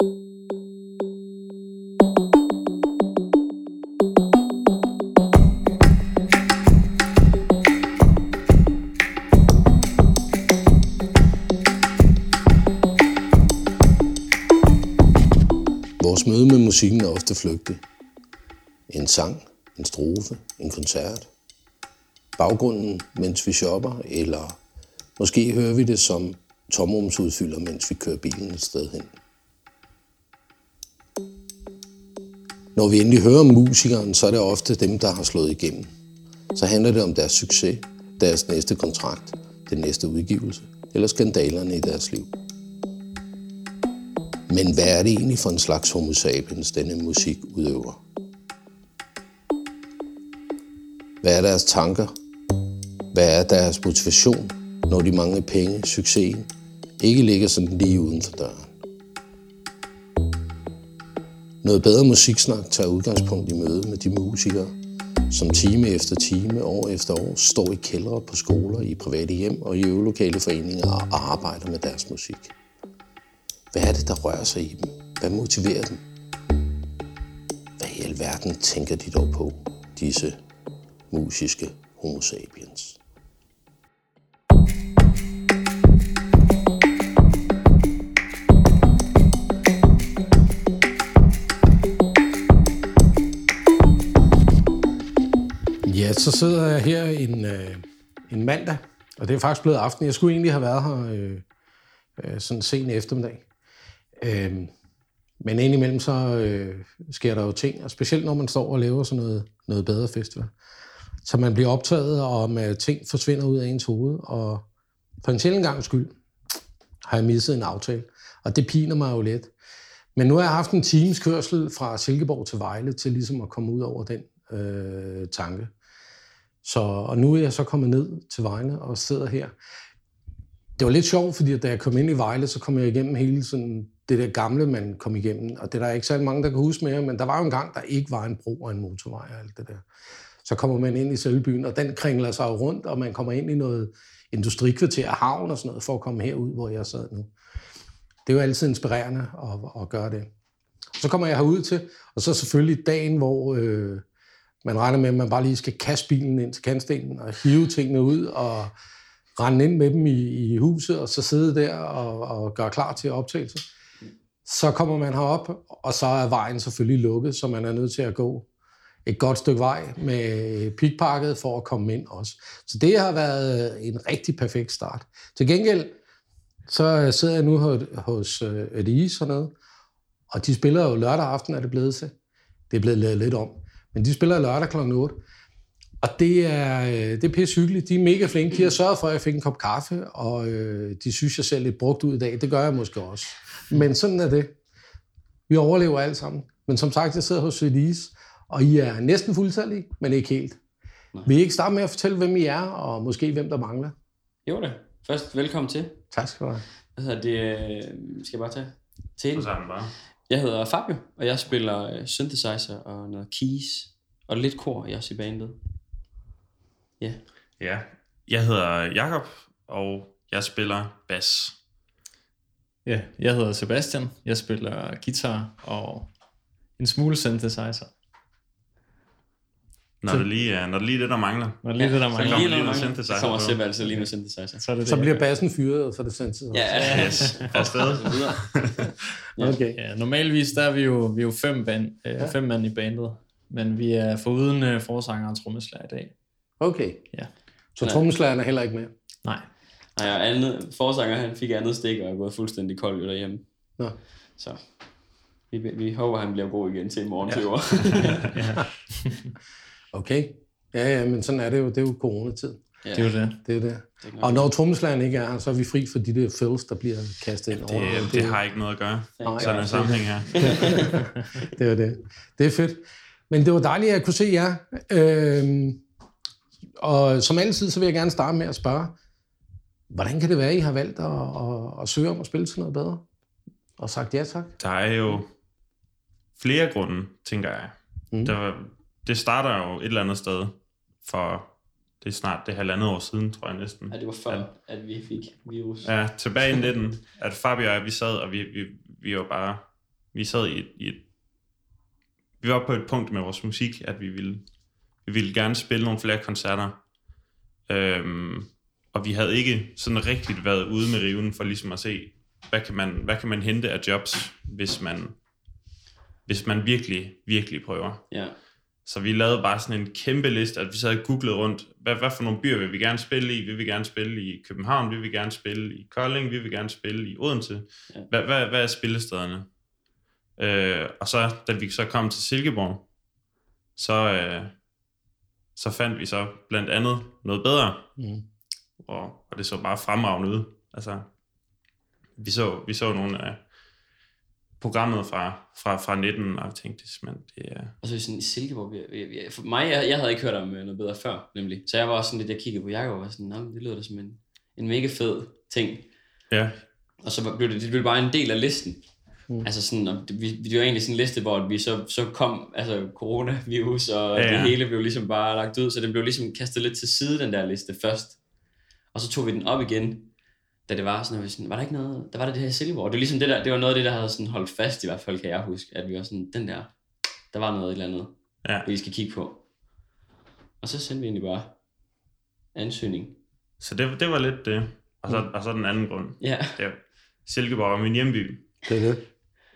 Vores møde med musikken er ofte flygtig. En sang, en strofe, en koncert. Baggrunden, mens vi shopper, eller måske hører vi det som tomrumsudfylder, mens vi kører bilen et sted hen. Når vi endelig hører om musikeren, så er det ofte dem, der har slået igennem. Så handler det om deres succes, deres næste kontrakt, den næste udgivelse eller skandalerne i deres liv. Men hvad er det egentlig for en slags homo sapiens, denne musik udøver? Hvad er deres tanker? Hvad er deres motivation, når de mange penge, succesen, ikke ligger sådan lige uden for døren? Noget bedre musiksnak tager udgangspunkt i møde med de musikere, som time efter time, år efter år, står i kældre på skoler, i private hjem og i øvelokale foreninger og arbejder med deres musik. Hvad er det, der rører sig i dem? Hvad motiverer dem? Hvad i alverden tænker de dog på, disse musiske homo sapiens? Ja, så sidder jeg her en, øh, en mandag, og det er faktisk blevet aften. Jeg skulle egentlig have været her øh, øh, sådan sen eftermiddag. Øh, men indimellem så øh, sker der jo ting, og specielt når man står og laver sådan noget, noget bedre festival. Så man bliver optaget, og med øh, ting forsvinder ud af ens hoved, og for en sjældent gang skyld har jeg misset en aftale. Og det piner mig jo lidt. Men nu har jeg haft en times kørsel fra Silkeborg til Vejle til ligesom at komme ud over den øh, tanke. Så, og nu er jeg så kommet ned til Vejle og sidder her. Det var lidt sjovt, fordi da jeg kom ind i Vejle, så kom jeg igennem hele sådan det der gamle, man kom igennem. Og det er der ikke særlig mange, der kan huske mere, men der var jo en gang, der ikke var en bro og en motorvej og alt det der. Så kommer man ind i selvbyen, og den kringler sig rundt, og man kommer ind i noget industrikvarter, havn og sådan noget, for at komme herud, hvor jeg sad nu. Det er jo altid inspirerende at, at gøre det. Så kommer jeg herud til, og så selvfølgelig dagen, hvor øh, man regner med, at man bare lige skal kaste bilen ind til kantstenen og hive tingene ud og rende ind med dem i, i huset, og så sidde der og, og gøre klar til optagelse. Så kommer man herop, og så er vejen selvfølgelig lukket, så man er nødt til at gå et godt stykke vej med pikpakket for at komme ind også. Så det har været en rigtig perfekt start. Til gengæld, så sidder jeg nu hos, hos øh, uh, sådan hernede, og de spiller jo lørdag aften, er det blevet til. Det er blevet lavet lidt om. Men de spiller lørdag kl. 8. Og det er, det er pisse hyggeligt. De er mega flinke. De har sørget for, at jeg fik en kop kaffe, og øh, de synes, jeg ser lidt brugt ud i dag. Det gør jeg måske også. Men sådan er det. Vi overlever alle sammen. Men som sagt, jeg sidder hos Elise, og I er næsten fuldtallige, men ikke helt. Nej. Vil I ikke starte med at fortælle, hvem I er, og måske hvem der mangler? Jo da. Først velkommen til. Tak skal du have. Hvad hedder det? Skal jeg bare tage til? Så sammen bare. Jeg hedder Fabio, og jeg spiller synthesizer og noget keys, og lidt kor jeg også i bandet. Ja. Ja, jeg hedder Jakob og jeg spiller bas. Ja, jeg hedder Sebastian. Jeg spiller guitar og en smule synthesizer. Når det lige er, når det lige er det, der mangler. Når det lige ja, det, der Så mangler. kommer lige noget synthesizer Så kommer. Seb altså lige med synthesizer. Så er det Så det. bliver bassen fyret, og så er det til Ja, Yes, afsted. videre. Okay. Ja, normalvis der er vi jo, vi er jo fem, band, øh, Ja. fem mand i bandet, men vi er foruden øh, forsanger og trommeslager i dag. Okay. Ja. Så trommeslageren er heller ikke med? Nej, Nej, og andet, forsanger, han fik andet stik og er gået fuldstændig kold derhjemme. Nå. Så vi, vi håber, han bliver god igen til i morgen, ja. Okay. Ja, ja, men sådan er det jo. Det er jo coronatid. ja, det er jo det. Det er det. det er Og når trommeslageren ikke er her, så er vi fri for de der fills, der bliver kastet ind over. Det, det har ikke noget at gøre. Nej, Sådan en sammenhæng her. det er det. Det er fedt. Men det var dejligt, at jeg kunne se jer. Øhm, og som altid, så vil jeg gerne starte med at spørge, hvordan kan det være, at I har valgt at, at, at søge om at spille til noget bedre? Og sagt ja tak? Der er jo flere grunde, tænker jeg. Mm. Der, det starter jo et eller andet sted for, det er snart det halvandet år siden, tror jeg næsten. Ja, det var før, at vi fik virus. Ja, tilbage i 19, at Fabio og jeg, vi sad, og vi, vi, vi var bare vi sad i et, i et, vi var på et punkt med vores musik, at vi ville, vi ville gerne spille nogle flere koncerter. Øhm, og vi havde ikke sådan rigtigt været ude med riven for ligesom at se, hvad kan man, hvad kan man hente af jobs, hvis man, hvis man virkelig, virkelig prøver. Ja. Så vi lavede bare sådan en kæmpe liste, at vi sad og googlede rundt, hvad, hvad for nogle byer vil vi gerne spille i? Vil vi gerne spille i København? Vil vi gerne spille i Kolding? Vil vi gerne spille i Odense? Ja. Hvad, hvad, hvad er spillestederne? Øh, og så, da vi så kom til Silkeborg, så, øh, så fandt vi så blandt andet noget bedre, Mm. og, og det så bare fremragende ud. Altså, vi så, vi så nogle af programmet fra, fra, fra 19, og jeg tænkte, men det er... Og så er vi sådan i Silkeborg, vi, vi, for mig, jeg, jeg havde ikke hørt om øh, noget bedre før, nemlig. Så jeg var også sådan lidt, jeg kiggede på Jacob og var sådan, "Nå, men det lyder da som en, en mega fed ting. Ja, Og så blev det, det blev bare en del af listen. Mm. Altså sådan, og det, vi, det var egentlig sådan en liste, hvor vi så, så kom altså coronavirus, og ja, ja. det hele blev ligesom bare lagt ud, så den blev ligesom kastet lidt til side, den der liste først. Og så tog vi den op igen, da det var sådan, at vi sådan, var der ikke noget, der var der det her i Silkeborg. Det var ligesom det der, det var noget af det, der havde sådan holdt fast, i hvert fald kan jeg huske, at vi var sådan, den der, der var noget et eller andet, ja. vi skal kigge på. Og så sendte vi egentlig bare ansøgning. Så det, det var lidt det. Og så, og så den anden grund. Ja, Det er, Silkeborg er min hjemby, Det er det.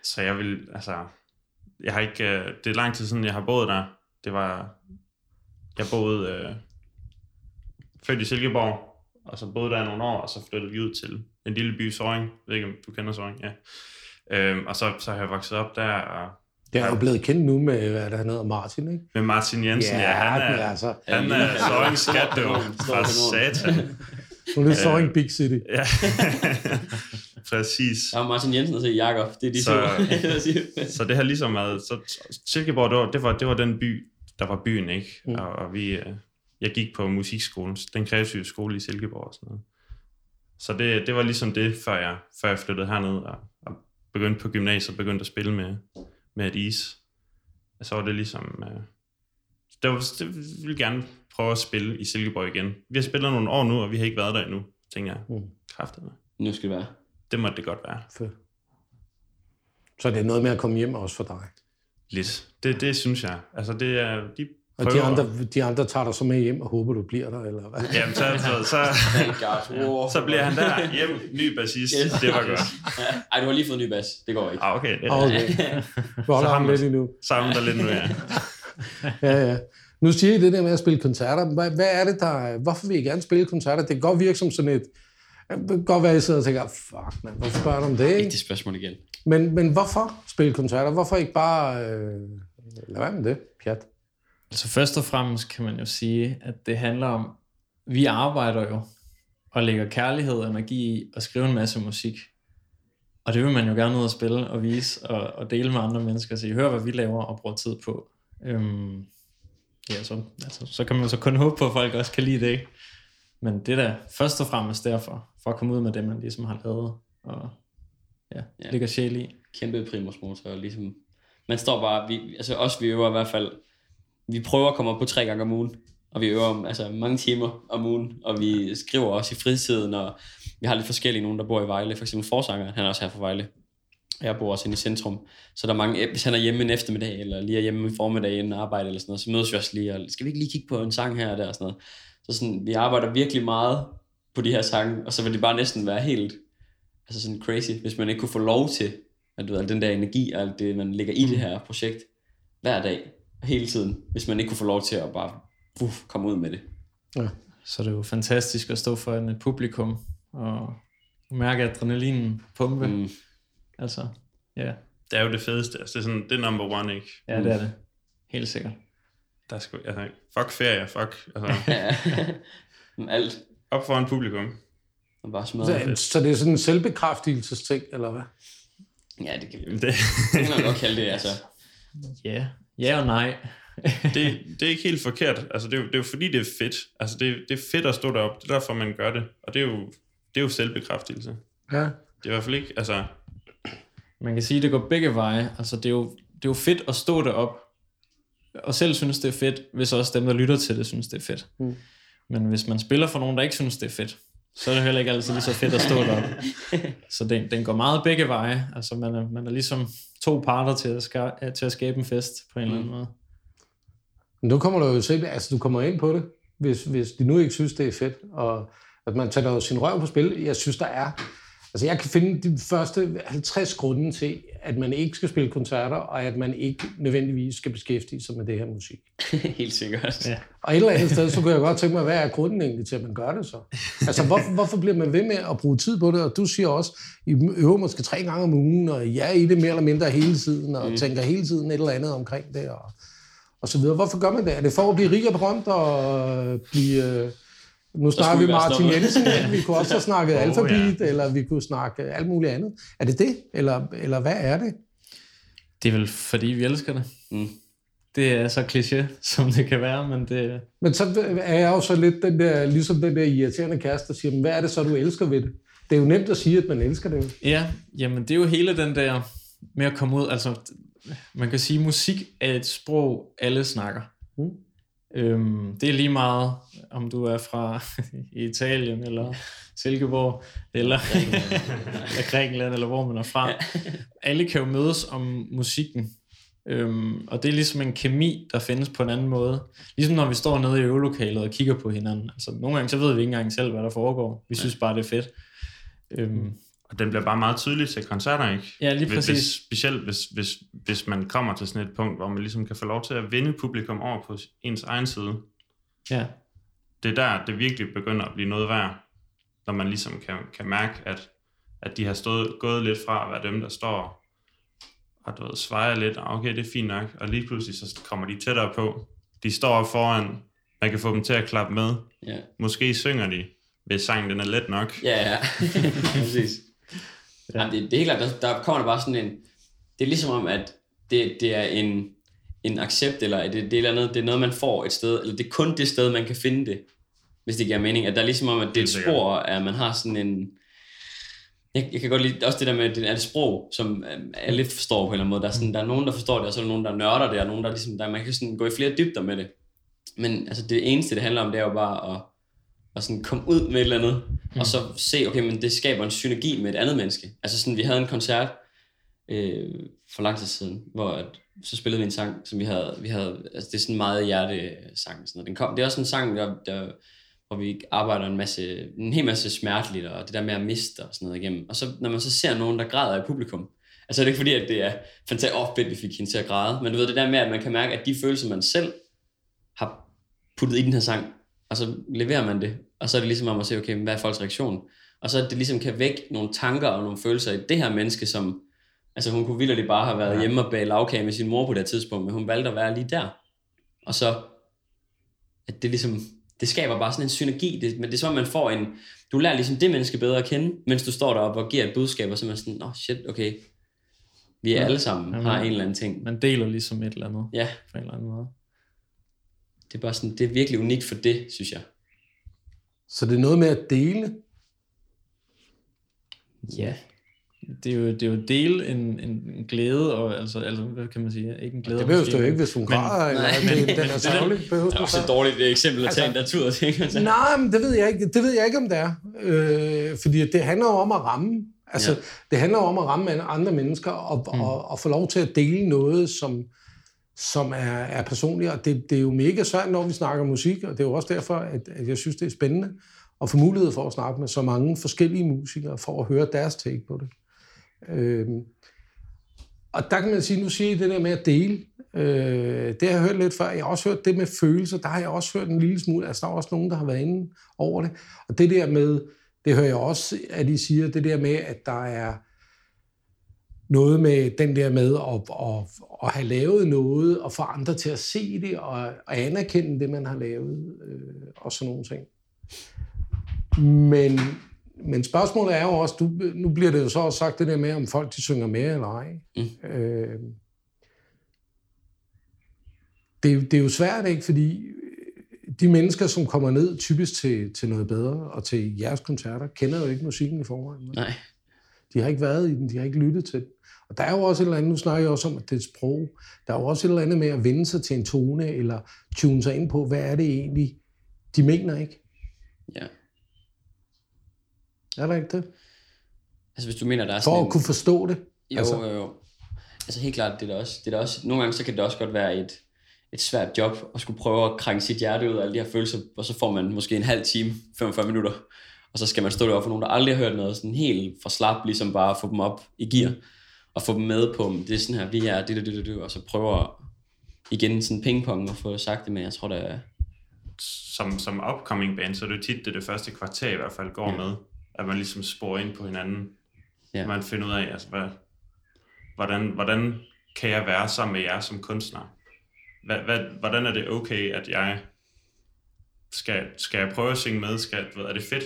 så jeg vil, altså, jeg har ikke, øh, det er lang tid siden, jeg har boet der. Det var, jeg boede, øh, født i Silkeborg, og så boede der nogle år, og så flyttede vi ud til en lille by, Soring. Jeg ved ikke, om du kender Soring, ja. Øhm, og så, så har jeg vokset op der, og Det er jo blevet kendt nu med, hvad der hedder Martin, ikke? med Martin Jensen, ja, han men er, altså, han Ja, er Sorings skat, det fra satan. nu er det så en big city. Ja, præcis. der var Martin Jensen og så Jakob, det er de Så- to. Så det har ligesom været, så Silkeborg, det var, det var, det var den by, der var byen, ikke? Mm. Og, og vi, øh, jeg gik på musikskolen, den kreative skole i Silkeborg og sådan noget. Så det, det var ligesom det, før jeg, før jeg flyttede herned og, og begyndte på gymnasiet og begyndte at spille med, med et is. Og så var det ligesom, øh, det, var, det vi ville gerne prøve at spille i Silkeborg igen. Vi har spillet nogle år nu, og vi har ikke været der endnu, tænker jeg. Mm. Kræfterne. Nu skal det være. Det måtte det godt være. Fedt. Så det er noget med at komme hjem også for dig. Lidt. Det, det synes jeg. Altså, det er, de Og de andre, de andre tager dig så med hjem og håber, du bliver der, eller hvad? Jamen, så, så, så, så bliver han der hjem, ny bassist. Yes. Det var godt. Ej, du har lige fået en ny bas. Det går ikke. Ah, okay. Det, Okay. Du holder ham lidt endnu. sammen der lidt nu, ja. Ja, ja. Nu siger I det der med at spille koncerter. Hvad, hvad er det, der... Hvorfor vil I gerne spille koncerter? Det kan godt virke som sådan et... Det kan godt være, at I sidder og tænker, fuck, man, hvorfor spørger du om det, Ikke ikke? det spørgsmål igen. Men, men hvorfor spille koncerter? Hvorfor ikke bare... Øh, lad være med det, pjat. Altså først og fremmest kan man jo sige, at det handler om, vi arbejder jo og lægger kærlighed og energi i at skrive en masse musik. Og det vil man jo gerne ud og spille og vise og, og dele med andre mennesker, så I hører, hvad vi laver og bruger tid på. Øhm, ja, så, altså, så kan man så kun håbe på, at folk også kan lide det, ikke? Men det er da først og fremmest derfor, for at komme ud med det, man ligesom har lavet, og Ja. ja. ligger sjæl i. Kæmpe primus motor. Ligesom, man står bare, vi, altså os vi øver i hvert fald, vi prøver at komme op på tre gange om ugen, og vi øver om, altså mange timer om ugen, og vi skriver også i fritiden, og vi har lidt forskellige, nogen der bor i Vejle, for eksempel Forsanger, han er også her fra Vejle, og jeg bor også inde i centrum, så der er mange, hvis han er hjemme en eftermiddag, eller lige er hjemme i formiddag inden arbejde, eller sådan noget, så mødes vi også lige, og skal vi ikke lige kigge på en sang her og der, og sådan noget. Så sådan, vi arbejder virkelig meget på de her sange, og så vil det bare næsten være helt, altså sådan crazy, hvis man ikke kunne få lov til, at du ved, al den der energi, og alt det, man lægger i det her projekt, hver dag, hele tiden, hvis man ikke kunne få lov til at bare uff, komme ud med det. Så det er jo fantastisk at stå foran et publikum og mærke adrenalinen pumpe. Mm. Altså, ja, Det er jo det fedeste. Altså, det er sådan, det er number one, ikke? ja det er det. Helt sikkert. Der skal, altså, fuck ferie, fuck. Altså, Ja. Men alt, op foran publikum. og bare smadre. Så, så det er sådan en selvbekræftelsesting, eller hvad? Ja, det kan vi Det, det kan man godt kalde det, altså. Ja, ja og nej. det, det er ikke helt forkert. Altså, det, er jo, det er jo fordi, det er fedt. Altså, det, det er fedt at stå deroppe. Det er derfor, man gør det. Og det er jo, det er jo selvbekræftelse. Ja. Det er i hvert fald ikke, altså... Man kan sige, at det går begge veje. Altså, det er jo, det er jo fedt at stå derop og selv synes, det er fedt, hvis også dem, der lytter til det, synes, det er fedt. Mm. Men hvis man spiller for nogen, der ikke synes, det er fedt, så er det heller ikke altid lige så fedt at stå deroppe. Så den, den går meget begge veje. Altså, man er, man er ligesom to parter til at, ska- til at skabe en fest på en eller anden måde. Men nu kommer du jo selv, altså du kommer ind på det, hvis, hvis de nu ikke synes, det er fedt, og at man tager jo sin røv på spil. Jeg synes, der er, altså jeg kan finde de første 50 grunde til, at man ikke skal spille koncerter, og at man ikke nødvendigvis skal beskæftige sig med det her musik. Helt sikkert. Ja. Og et eller andet sted, så kunne jeg godt tænke mig, hvad er grunden egentlig til, at man gør det så? Altså, hvor, hvorfor bliver man ved med at bruge tid på det? Og du siger også, I øver måske tre gange om ugen, og jeg er i det mere eller mindre hele tiden, og mm. tænker hele tiden et eller andet omkring det, og, og så videre. Hvorfor gør man det? Er det for at blive rig og berømt, og blive... Nu snakker vi Martin. Jensen, ja. vi kunne også have snakket Åh, alfabet, eller vi kunne snakke alt muligt andet. Er det det, eller, eller hvad er det? Det er vel fordi, vi elsker det. Mm. Det er så kliché, som det kan være, men det, Men så er jeg jo så lidt den der, ligesom den der irriterende kæreste, der siger, "Men hvad er det så, du elsker ved det? Det er jo nemt at sige, at man elsker det. Ja, jamen det er jo hele den der med at komme ud, altså man kan sige, at musik er et sprog, alle snakker. Mm. Øhm, det er lige meget, om du er fra Italien, eller Silkeborg, eller eller Grækenland, eller hvor man er fra. Alle kan jo mødes om musikken, øhm, og det er ligesom en kemi, der findes på en anden måde. Ligesom når vi står nede i øvelokalet og kigger på hinanden. Altså nogle gange, så ved vi ikke engang selv, hvad der foregår. Vi synes bare, det er fedt. Øhm, Og den bliver bare meget tydelig til koncerter, ikke? Ja, lige præcis. Hvis, specielt hvis, hvis, hvis man kommer til sådan et punkt, hvor man ligesom kan få lov til at vinde publikum over på ens egen side. ja. Det er der, det virkelig begynder at blive noget værd, når man ligesom kan, kan mærke, at, at de har stået, gået lidt fra at være dem, der står og du ved, svejer lidt, okay, det er fint nok, og lige pludselig så kommer de tættere på. De står foran, man kan få dem til at klappe med. Ja, Måske synger de, hvis sangen den er let nok. ja, ja. præcis. Ja. Jamen, det, det er helt klart, der, der kommer der bare sådan en... Det er ligesom om, at det, det er en, en accept, eller det, det, er et eller andet, det er noget, man får et sted, eller det er kun det sted, man kan finde det, hvis det giver mening. At der er ligesom om, at det er et spor, at man har sådan en... Jeg, jeg kan godt lide også det der med, at det er et sprog, som øh, alle forstår på en eller anden måde. Der er, sådan, der er nogen, der forstår det, og så er der nogen, der nørder det, og nogen, der ligesom, der, man kan sådan gå i flere dybder med det. Men altså, det eneste, det handler om, det er jo bare at, at sådan komme ud med et eller andet, mm. og så se, okay, men det skaber en synergi med et andet menneske. Altså sådan, vi havde en koncert øh, for lang tid siden, hvor at, så spillede vi en sang, som vi havde, vi havde altså det er sådan meget hjertesang. Sådan noget. Den kom, det er også en sang, der, der, hvor vi arbejder en masse, en hel masse smerteligt, og det der med at miste og sådan noget igennem. Og så, når man så ser nogen, der græder i publikum, altså det er ikke fordi, at det er fantastisk, åh oh, fedt, vi fik hende til at græde, men du ved det der med, at man kan mærke, at de følelser, man selv har puttet i den her sang, og så leverer man det, og så er det ligesom om at se, okay, hvad er folks reaktion? Og så at det ligesom kan vække nogle tanker og nogle følelser i det her menneske, som, altså hun kunne vildt bare have været ja. hjemme og bage lavkage med sin mor på det tidspunkt, men hun valgte at være lige der. Og så, at det ligesom, det skaber bare sådan en synergi, det, men det er som om man får en, du lærer ligesom det menneske bedre at kende, mens du står deroppe og giver et budskab, og så er man sådan, åh oh, shit, okay, vi er Ja. alle sammen, Jamen. har en eller anden ting. Man deler ligesom et eller andet Ja, på en eller anden måde. Det er bare sådan, det er virkelig unikt for det, synes jeg. Så det er noget med at dele. Ja. Det er jo, det er jo at dele en, en, en glæde, og altså, altså, hvad kan man sige? Ikke en glæde. Det behøver du jo ikke, hvis hun græder, eller nej, at men- det, den er det- særlig. Behøver Det er også så? et dårligt eksempel at tage en Altså- natur ting. Altså. Nej, men det ved jeg ikke. Det ved jeg ikke, om det er. Øh, fordi det handler jo om at ramme. Altså, Ja. ja. det handler jo om at ramme andre mennesker og, mm. og, og få lov til at dele noget, som, som er, er personlige, Og det, det er jo mega svært, når vi snakker musik, og det er jo også derfor, at, at jeg synes, det er spændende at få mulighed for at snakke med så mange forskellige musikere, for at høre deres take på det. Øh, og der kan man sige, nu siger I det der med at dele. Øh, det har jeg hørt lidt før. Jeg har også hørt det med følelser. Der har jeg også hørt en lille smule. Altså, der er også nogen, der har været inde over det. Og det der med, det hører jeg også, at I siger, det der med, at der er noget med den der med at, at, at have lavet noget, og få andre til at se det, og, og anerkende det, man har lavet, øh, og sådan nogle ting. Men, men spørgsmålet er jo også, du, nu bliver det jo så også sagt det der med, om folk de synger med eller ej. Mm. Øh, det, er jo- det er jo svært, ikke? Fordi de mennesker, som kommer ned typisk til, til noget bedre, og til jeres koncerter, kender jo ikke musikken i forvejen. Nej. De har ikke været i den, de har ikke lyttet til den. Og der er jo også et eller andet, nu snakker jeg også om, at det er sprog. Der er jo også et eller andet med at vende sig til en tone, eller tune sig ind på, hvad er det egentlig, de mener, ikke? Ja. Er der ikke det? Altså hvis du mener, der er For sådan at en... kunne forstå det. Jo, altså- jo, jo. Altså helt klart, det er også, det er også, nogle gange så kan det også godt være et, et svært job at skulle prøve at krænge sit hjerte ud af alle de her følelser, og så får man måske en halv time, 45 minutter, og så skal man stå deroppe for nogen, der aldrig har hørt noget, sådan helt for slap, ligesom bare få dem op i gear, og få dem med på, det er sådan her, vi er det, det, det, det, og så prøve at igen sådan pingpong og få sagt det, men jeg tror, der er, som, som upcoming band, så er det tit det, det første kvarter i hvert fald går ja. med, at man ligesom sporer ind på hinanden. Ja. Man finder ud af, altså, hvad, hvordan, hvordan kan jeg være sammen med jer som kunstner? Hvad, hvad, hvordan er det okay, at jeg skal, skal jeg prøve at synge med? Skal, hvad, er det fedt?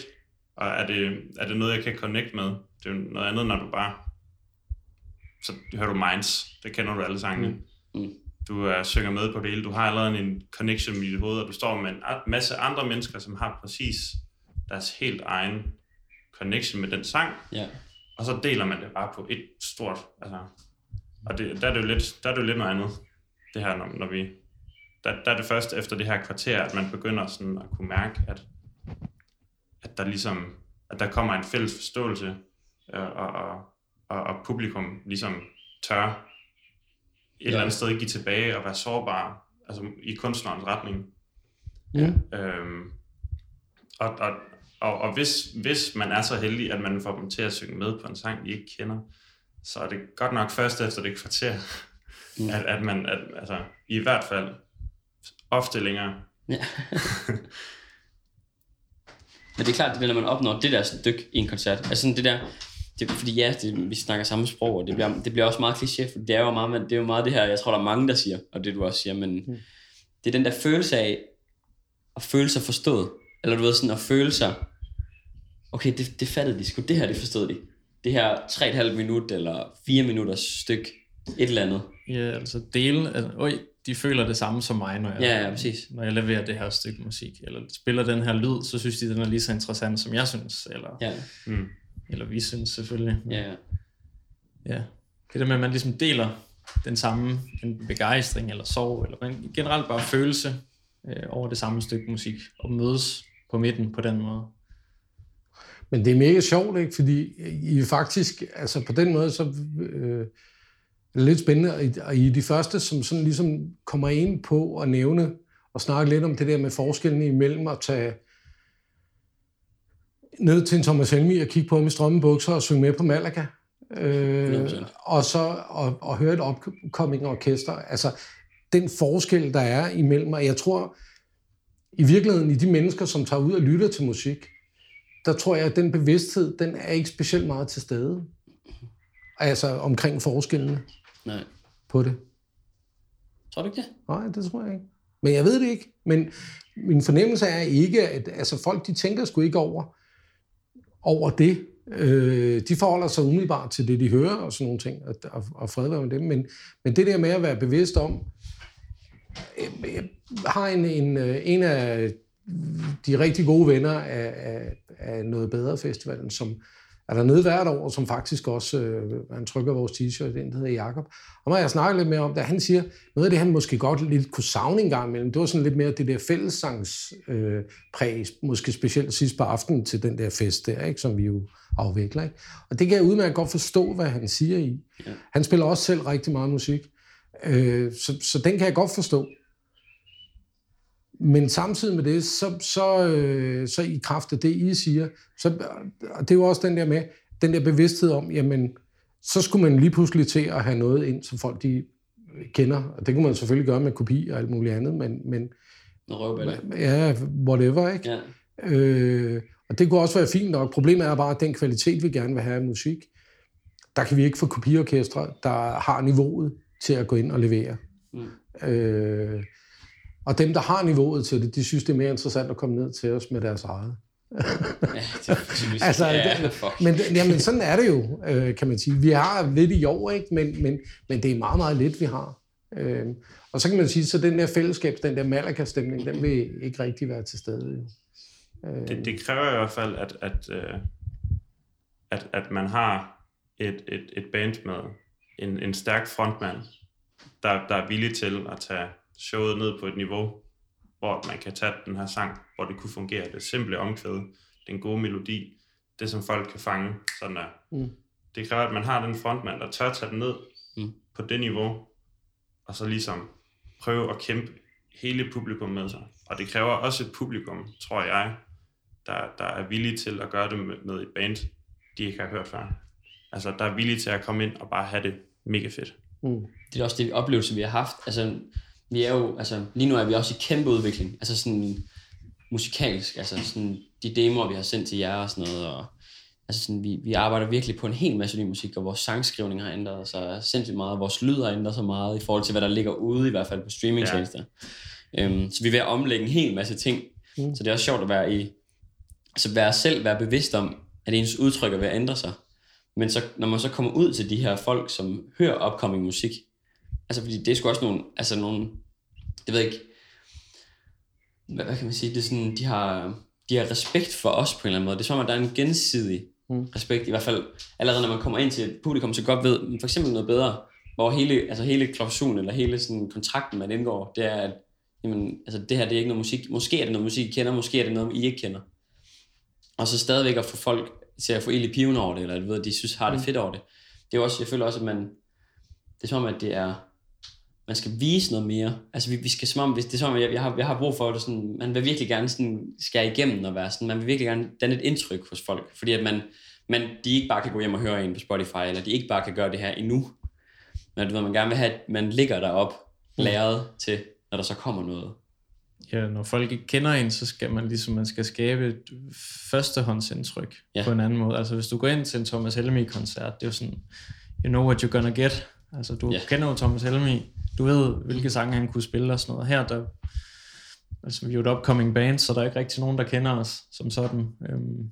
Og er det, er det noget, jeg kan connect med? Det er jo noget andet, når du bare... Så hører du Minds. Det kender du alle sangene. Mm. Mm. Du er, synger med på det hele. Du har allerede en connection i dit hoved, og du står med en masse andre mennesker, som har præcis deres helt egen connection med den sang. Ja. Og så deler man det bare på et stort... Altså, og det, der, er det jo lidt, der er det jo lidt noget andet, det her, når, når vi... Der, der er det først efter det her kvarter, at man begynder sådan at kunne mærke, at, at der ligesom... At der kommer en fælles forståelse, øh, og, og, og, og publikum ligesom tør et ja. eller andet sted give tilbage og være sårbar, altså i kunstnerens retning. Ja. Øhm, og, og, og, og hvis, hvis man er så heldig, at man får dem til at synge med på en sang, de ikke kender, så er det godt nok først efter det kvarter, mm. at, at man, at, altså i hvert fald ofte længere. Ja. Men det er klart, det er, når man opnår det der stykke i en koncert. Altså sådan det der, det, fordi ja, det, vi snakker samme sprog, og det bliver, det bliver også meget kliché, for det er jo meget, det er jo meget det her, jeg tror, der er mange, der siger, og det du også siger, men mm. det er den der følelse af at føle sig forstået, eller du ved sådan at føle sig, okay, det, det fattede de sgu, det her, det forstod de. Det her 3,5 minut eller 4 minutters stykke, et eller andet. Ja, altså dele, altså, øj, de føler det samme som mig, når jeg, Ja, ja, præcis. når jeg leverer det her stykke musik, eller spiller den her lyd, så synes de, den er lige så interessant, som jeg synes, eller, Ja, Mm. eller vi synes selvfølgelig. ja, ja. Ja. Det der med, at man ligesom deler den samme en begejstring eller sorg, eller men generelt bare følelse øh, over det samme stykke musik, og mødes på midten på den måde. Men det er mega sjovt, ikke? Fordi I faktisk, altså på den måde, så øh, lidt spændende, og I- de første, som sådan ligesom kommer ind på at nævne og snakke lidt om det der med forskellen imellem at tage ned til en Thomas Helmi og kigge på ham i strømmebukser og synge med på Malaga. Øh, 100%. og så og, og høre et opkommende orkester. Altså, den forskel, der er imellem, og jeg tror, i virkeligheden, i de mennesker, som tager ud og lytter til musik, der tror jeg, at den bevidsthed, den er ikke specielt meget til stede. Altså omkring forskellene Nej. på det. Tror du ikke det? Nej, det tror jeg ikke. Men jeg ved det ikke. Men min fornemmelse er ikke, at altså, folk de tænker sgu ikke over, over det. Øh, de forholder sig umiddelbart til det, de hører og sådan nogle ting, og, og, og fred være med det. Men, men det der med at være bevidst om, øh, jeg har en, en, øh, en af de rigtig gode venner af, af, af Noget Bedre Festivalen, som er der nede hvert år, som faktisk også, øh, han trykker vores t-shirt der hedder Jakob. Og når jeg snakker lidt med om det, han siger, noget af det, han måske godt lidt kunne savne en gang imellem, det var sådan lidt mere det der fællessangs øh, præg, måske specielt sidst på aftenen til den der fest der, ikke, som vi jo afvikler. Ikke? Og det kan jeg udmærket godt forstå, hvad han siger i. Ja. Han spiller også selv rigtig meget musik, øh, så, så den kan jeg godt forstå. Men samtidig med det, så, så, øh, så i kraft af det, I siger, så, og det er jo også den der med, den der bevidsthed om, jamen, så skulle man lige pludselig til at have noget ind, som folk de kender. Og det kunne man selvfølgelig gøre med kopi og alt muligt andet, men, men ja, whatever, ikke? Ja. Øh, og det kunne også være fint nok. Problemet er bare, at den kvalitet, vi gerne vil have af musik, der kan vi ikke få kopiorkestre, der har niveauet til at gå ind og levere. Mm. Øh, og dem, der har niveauet til det, de synes, det er mere interessant at komme ned til os med deres eget. Ja, det er. Altså, ja, fuck. Men, jamen, sådan er det jo, øh, kan man sige. Vi har lidt i år, ikke? Men, men, men det er meget, meget lidt, vi har. Øh, og så kan man sige, så den der fællesskab, den der Malaga-stemning, den vil ikke rigtig være til stede. Øh, Det, det kræver i hvert fald, at, at, øh, at, at man har et, et, et band med en, en stærk frontmand, der, der er villig til at tage showet ned på et niveau, hvor man kan tage den her sang, hvor det kunne fungere. Det simple omkvæd, den gode melodi, det som folk kan fange. Sådan der. Mm. Det kræver, at man har den frontmand, der tør tage den ned Mm. på det niveau, og så ligesom prøve at kæmpe hele publikum med sig. Og det kræver også et publikum, tror jeg, der, der er villige til at gøre det med, med et band, de ikke har hørt før. Altså, der er villige til at komme ind og bare have det mega fedt. Mm. det er også det oplevelse, vi har haft. Altså, vi er jo, altså, lige nu er vi også i kæmpe udvikling. Altså sådan musikalsk, altså sådan de demoer, vi har sendt til jer og sådan noget. Og, altså sådan, vi, vi arbejder virkelig på en hel masse ny musik, og vores sangskrivning har ændret sig sindssygt meget. Vores lyd har ændret sig meget i forhold til, hvad der ligger ude, i hvert fald på streamingtjenester. Ja. Øhm, så vi er ved at omlægge en hel masse ting. Mm. Så det er også sjovt at være i, altså være selv være bevidst om, at ens udtryk er ved at ændre sig. Men så, når man så kommer ud til de her folk, som hører upcoming musik, altså fordi det er sgu også nogle, altså nogle, det ved jeg ikke, hvad, hvad kan man sige, det er sådan, de har, de har respekt for os på en eller anden måde. Det er som om, at der er en gensidig mm. respekt, i hvert fald allerede når man kommer ind til et publikum, så godt ved, for eksempel noget bedre, hvor hele, altså hele klausulen, eller hele sådan kontrakten, man indgår, det er, at jamen, altså det her, det er ikke noget musik, måske er det noget musik, I kender, måske er det noget, I ikke kender. Og så stadigvæk at få folk til at få ild i piven over det, eller du ved, de synes, har det fedt over det. Det er også, jeg føler også, at man, det er som om, at det er, man skal vise noget mere. Altså vi, vi skal som om, hvis det er som om, jeg, jeg, har, jeg har brug for det sådan, man vil virkelig gerne sådan skære igennem og være sådan, man vil virkelig gerne danne et indtryk hos folk, fordi at man, man, de ikke bare kan gå hjem og høre en på Spotify, eller de ikke bare kan gøre det her endnu. Men du ved, man gerne vil have, at man ligger derop, læret til, når der så kommer noget. ja, når folk ikke kender en, så skal man ligesom, man skal skabe et førstehåndsindtryk ja. på en anden måde. Altså hvis du går ind til en Thomas Helmi-koncert, det er jo sådan, you know what you're gonna get. Altså du Ja. kender jo Thomas Helmi, du ved, hvilke sange han kunne spille og sådan noget. Her, der, altså vi er jo et upcoming band, så der er ikke rigtig nogen, der kender os som sådan. Øhm,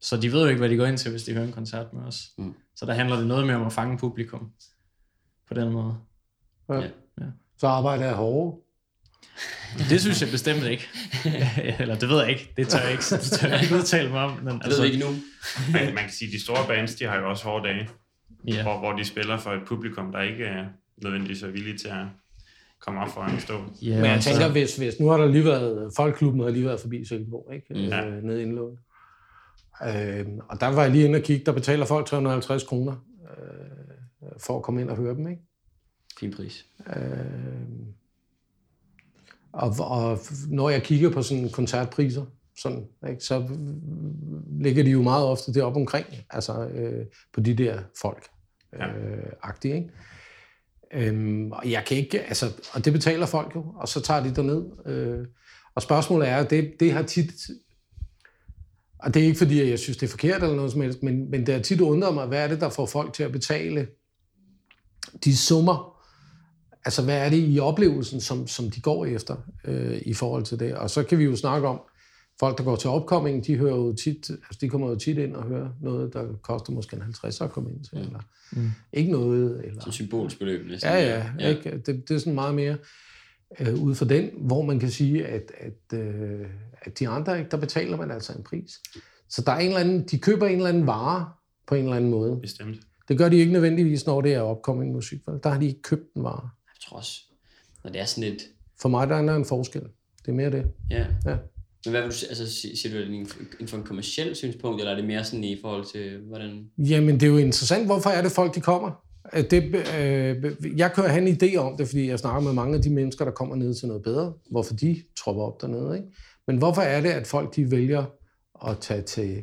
så de ved jo ikke, hvad de går ind til, hvis de hører en koncert med os. Mm. Så der handler det noget mere om at fange publikum på den måde. Ja. Ja. Så arbejder jeg hårdere. Det synes jeg bestemt ikke. Eller det ved jeg ikke. Det tør jeg ikke, det tør jeg ikke udtale mig om. Men Det ved altså, vi ikke nu. Man, man kan sige, at de store bands, de har jo også hårde dage, ja. hvor, hvor de spiller for et publikum, der ikke er nødvendigvis er villige til at komme op foran og stå. Ja, Men jeg og så- tænker, hvis, hvis nu har der lige været, Folkeklubben har lige været forbi Silkeborg, ikke? Mm. Mm. Øh, nede i indlån. Øh, og der var jeg lige inde og kigge, der betaler folk 350 kroner øh, for at komme ind og høre dem, ikke? Fin pris. Øh, og, og når jeg kigger på sådan koncertpriser, sådan, ikke, så ligger de jo meget ofte deroppe omkring, altså øh, på de der folk øh, agtige, ikke? Øhm, og jeg kan ikke, altså, og det betaler folk jo, og så tager de derned. Øh, og spørgsmålet er, det, det har tit, og det er ikke fordi, jeg synes, det er forkert eller noget som helst, men, men det har tit undret mig, hvad er det, der får folk til at betale de summer, altså hvad er det i oplevelsen, som, som de går efter øh, i forhold til det. Og så kan vi jo snakke om, folk, der går til opkomming, de hører jo tit, altså de kommer jo tit ind og hører noget, der koster måske en 50 at komme ind til, eller Mm. ikke noget, eller... Som symbolsbeløb næsten. Ja, ja, ja. Ikke? Det, det er sådan meget mere øh, ud fra den, hvor man kan sige, at, at, øh, at de andre, ikke, der betaler man altså en pris. Så der er en eller anden, de køber en eller anden vare på en eller anden måde. Bestemt. Det gør de ikke nødvendigvis, når det er opkommende musik. Der har de ikke købt en vare. Jeg tror også, når det er sådan et, For mig der er der en forskel. Det er mere det. ja. Ja. Men hvad vil du altså, siger du, det inden for en kommersiel synspunkt, eller er det mere sådan i forhold til, hvordan... Jamen, det er jo interessant, hvorfor er det folk, de kommer? Det, øh, jeg kører have en idé om det, fordi jeg snakker med mange af de mennesker, der kommer ned til noget bedre, hvorfor de tropper op dernede. Ikke? Men hvorfor er det, at folk de vælger at tage til,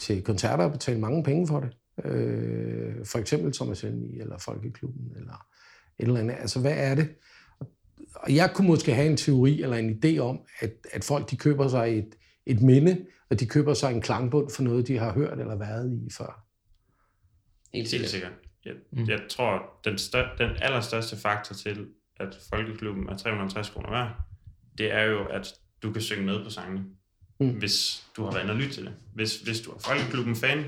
til koncerter og betale mange penge for det? Øh, for eksempel Thomas Helmi, eller Folkeklubben, eller et eller andet. Altså, hvad er det? Og jeg kunne måske have en teori eller en idé om, at, at folk de køber sig et, et minde, og de køber sig en klangbund for noget, de har hørt eller været i før. Helt Helt sikkert. sikkert. Jeg, mm. jeg tror, den, stør, den allerstørste faktor til, at Folkeklubben er 350 kroner værd, det er jo, at du kan synge med på sangene, mm. hvis du har været inde og lytte til det. Hvis, hvis du er Folkeklubben-fan,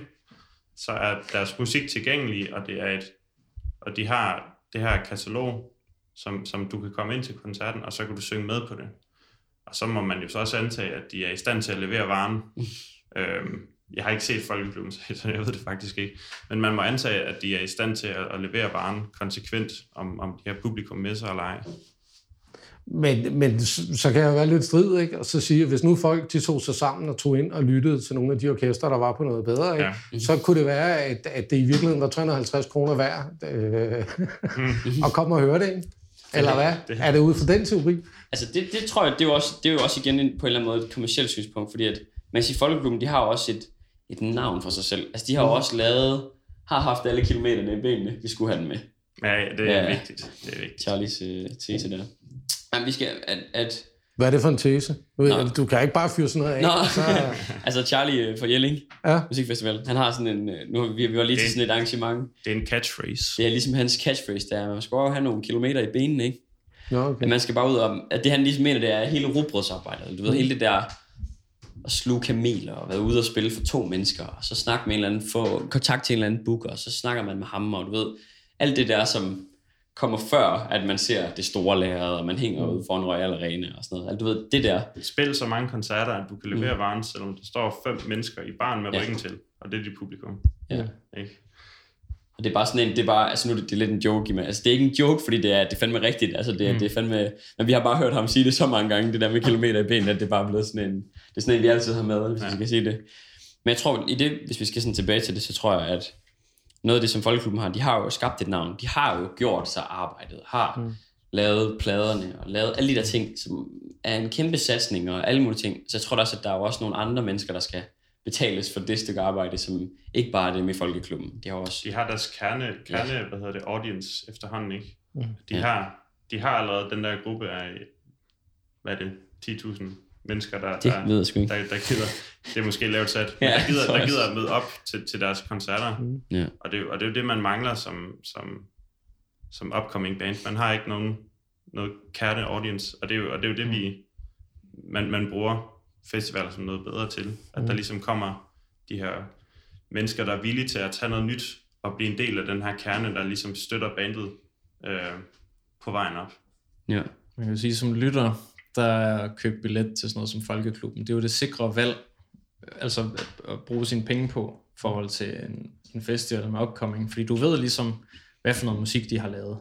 så er deres musik tilgængelig, og det er et, og de har det her katalog, som, som du kan komme ind til koncerten, og så kan du synge med på det. Og så må man jo så også antage, at de er i stand til at levere varen. øhm, jeg har ikke set Folkeklubben, så jeg ved det faktisk ikke. Men man må antage, at de er i stand til at, at levere varen konsekvent, om, om de har publikum med sig eller ej. Men, men så kan jeg være lidt strid, ikke? Og så sige, at hvis nu folk de tog sig sammen og tog ind og lyttede til nogle af de orkester, der var på noget bedre, ikke? Ja. så kunne det være, at, at det i virkeligheden var 350 kroner værd øh, at komme og høre det, ikke? Eller hvad? det- Er det ud fra den teori? Altså det, det tror jeg, det er, jo også, det er jo også igen en, på en eller anden måde et kommersielt synspunkt, fordi at man siger, Folkeklubben, de har jo også et, et navn for sig selv. Altså de har jo også lavet, har haft alle kilometerne i benene, vi skulle have den med. Ja, ja, det er Ja. vigtigt. Det er vigtigt. Charlies øh, tese der. Jamen, vi skal, at, at Hvad er det for en tese? Du, ved, Nå. du kan ikke bare fyre sådan noget af. Nå, Så, altså Charlie øh, fra Jelling ja. Musikfestival, han har sådan en, øh, nu har vi, vi var lige til sådan et arrangement, Det er en catchphrase. det er ligesom hans catchphrase, der er, man skal jo have nogle kilometer i benene, ikke? Nå, okay. At man skal bare ud om, at det han ligesom mener, det er hele rugbrødsarbejdet. Du ved, hele det der at sluge kameler og være ude og spille for to mennesker, og så snakke med en eller anden, få kontakt til en eller anden booker, og så snakker man med ham, og du ved, alt det der, som kommer før, at man ser det store lærred, og man hænger ude foran Royal Arena og sådan noget. Alt, du ved, det der, Spil så mange koncerter, at du kan levere mm. varen, selvom der står fem mennesker i baren med Ja. ryggen til, og det er dit publikum. ja. Ikke? Og det er bare sådan en, det er bare, altså nu er det, det er lidt en joke, men altså det er ikke en joke, fordi det er, det er fandme rigtigt, altså det er, mm. det er fandme, men vi har bare hørt ham sige det så mange gange, det der med kilometer i benene, at det er bare blevet sådan en, det er sådan en, vi altid har med, hvis. Ja. vi skal sige det. Men jeg tror, i det, hvis vi skal sådan tilbage til det, så tror jeg, at noget af det, som Folkeklubben har, de har jo skabt et navn, de har jo gjort sig arbejdet, har mm. lavet pladerne og lavet alle de der ting, som er en kæmpe satsning og alle mulige ting. Så jeg tror da også, at der er jo også nogle andre mennesker, der skal betales for det stykke arbejde, som ikke bare er dem i Folkeklubben. De har også De har deres kerne, kerne ja. hvad hedder det, audience efterhånden, ikke? Mm. De, Ja. har, de har allerede den der gruppe af, hvad er det, 10.000 mennesker, der, Det der, ved jeg sgu ikke. der, der gider, det er måske lavt sat, men Ja, der, gider, der gider at møde op til, til deres koncerter. Mm. Ja. Og, det, og det er jo det, man mangler som, som, som upcoming band. Man har ikke nogen noget kerne audience, og det er jo, og det, er jo det vi, man, man bruger festivaler som noget bedre til. At der ligesom kommer de her mennesker, der er villige til at tage noget nyt og blive en del af den her kerne, der ligesom støtter bandet øh, på vejen op. Ja. Man kan sige, som lytter, der er købt billet til sådan noget som Folkeklubben. Det er jo det sikre valg, altså at- at bruge sine penge på, i forhold til en, en festival med upcoming. Fordi du ved ligesom, hvad for noget musik de har lavet.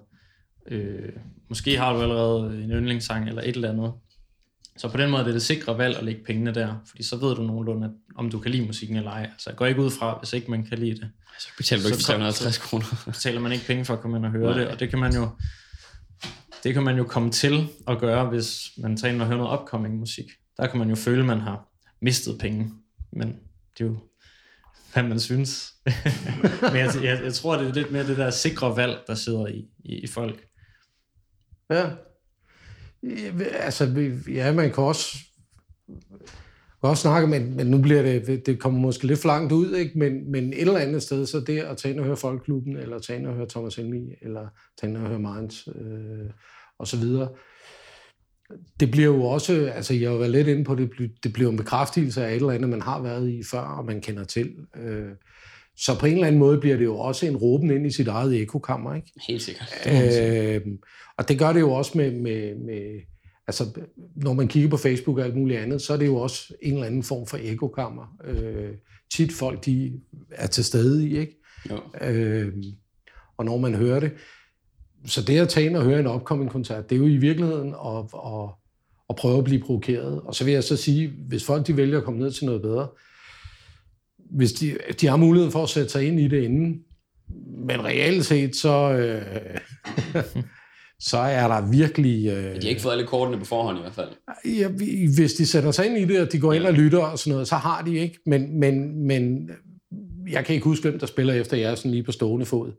Øh, måske har du allerede en yndlingssang eller et eller andet. Så på den måde er det det sikre valg at lægge pengene der, fordi så ved du nogenlunde, at- om du kan lide musikken eller ej. Altså jeg går ikke ud fra, hvis ikke man kan lide det Så betaler du ikke Så for kom- 350 kroner. betaler man ikke penge for at komme ind og høre Nej. det, og det kan man jo det kan man jo komme til at gøre, hvis man tager ind og hører noget upcoming musik. Der kan man jo føle, at man har mistet penge, men det er jo, hvad man synes. men jeg, jeg, jeg tror, det er lidt mere det der sikre valg, der sidder i, i, i folk. Ja. Ja, Altså, vi- ja, man kan også, også snakke, men, men nu bliver det, det kommer måske lidt for langt ud, ikke? Men, men et eller andet sted, så det at tage ind og høre Folkeklubben, eller tage ind og høre Thomas Helmi, eller tage ind og høre Minds, øh, og så videre, det bliver jo også, altså jeg har været lidt inde på, det, det bliver en bekræftelse af et eller andet, man har været i før, og man kender til. Øh, så på en eller anden måde bliver det jo også en råben ind i sit eget ekokammer, ikke? Helt sikkert. Øh, og det gør det jo også med, med, med, altså når man kigger på Facebook og alt muligt andet, så er det jo også en eller anden form for ekokammer. Øh, tit folk, de er til stede i, ikke? Jo. Øh, og når man hører det. Så det at tage ind og høre en upcoming koncert, det er jo i virkeligheden at, at, at prøve at blive provokeret. Og så vil jeg så sige, hvis folk de vælger at komme ned til noget bedre, hvis de, de har muligheden for at sætte sig ind i det inden, men reelt set, så, øh, så er der virkelig... Øh, De har ikke fået alle kortene på forhånd i hvert fald. Ja, vi- hvis de sætter sig ind i det, og de går ind og lytter og sådan noget, så har de ikke. Men, men, men jeg kan ikke huske, hvem der spiller efter jer sådan lige på stående fod.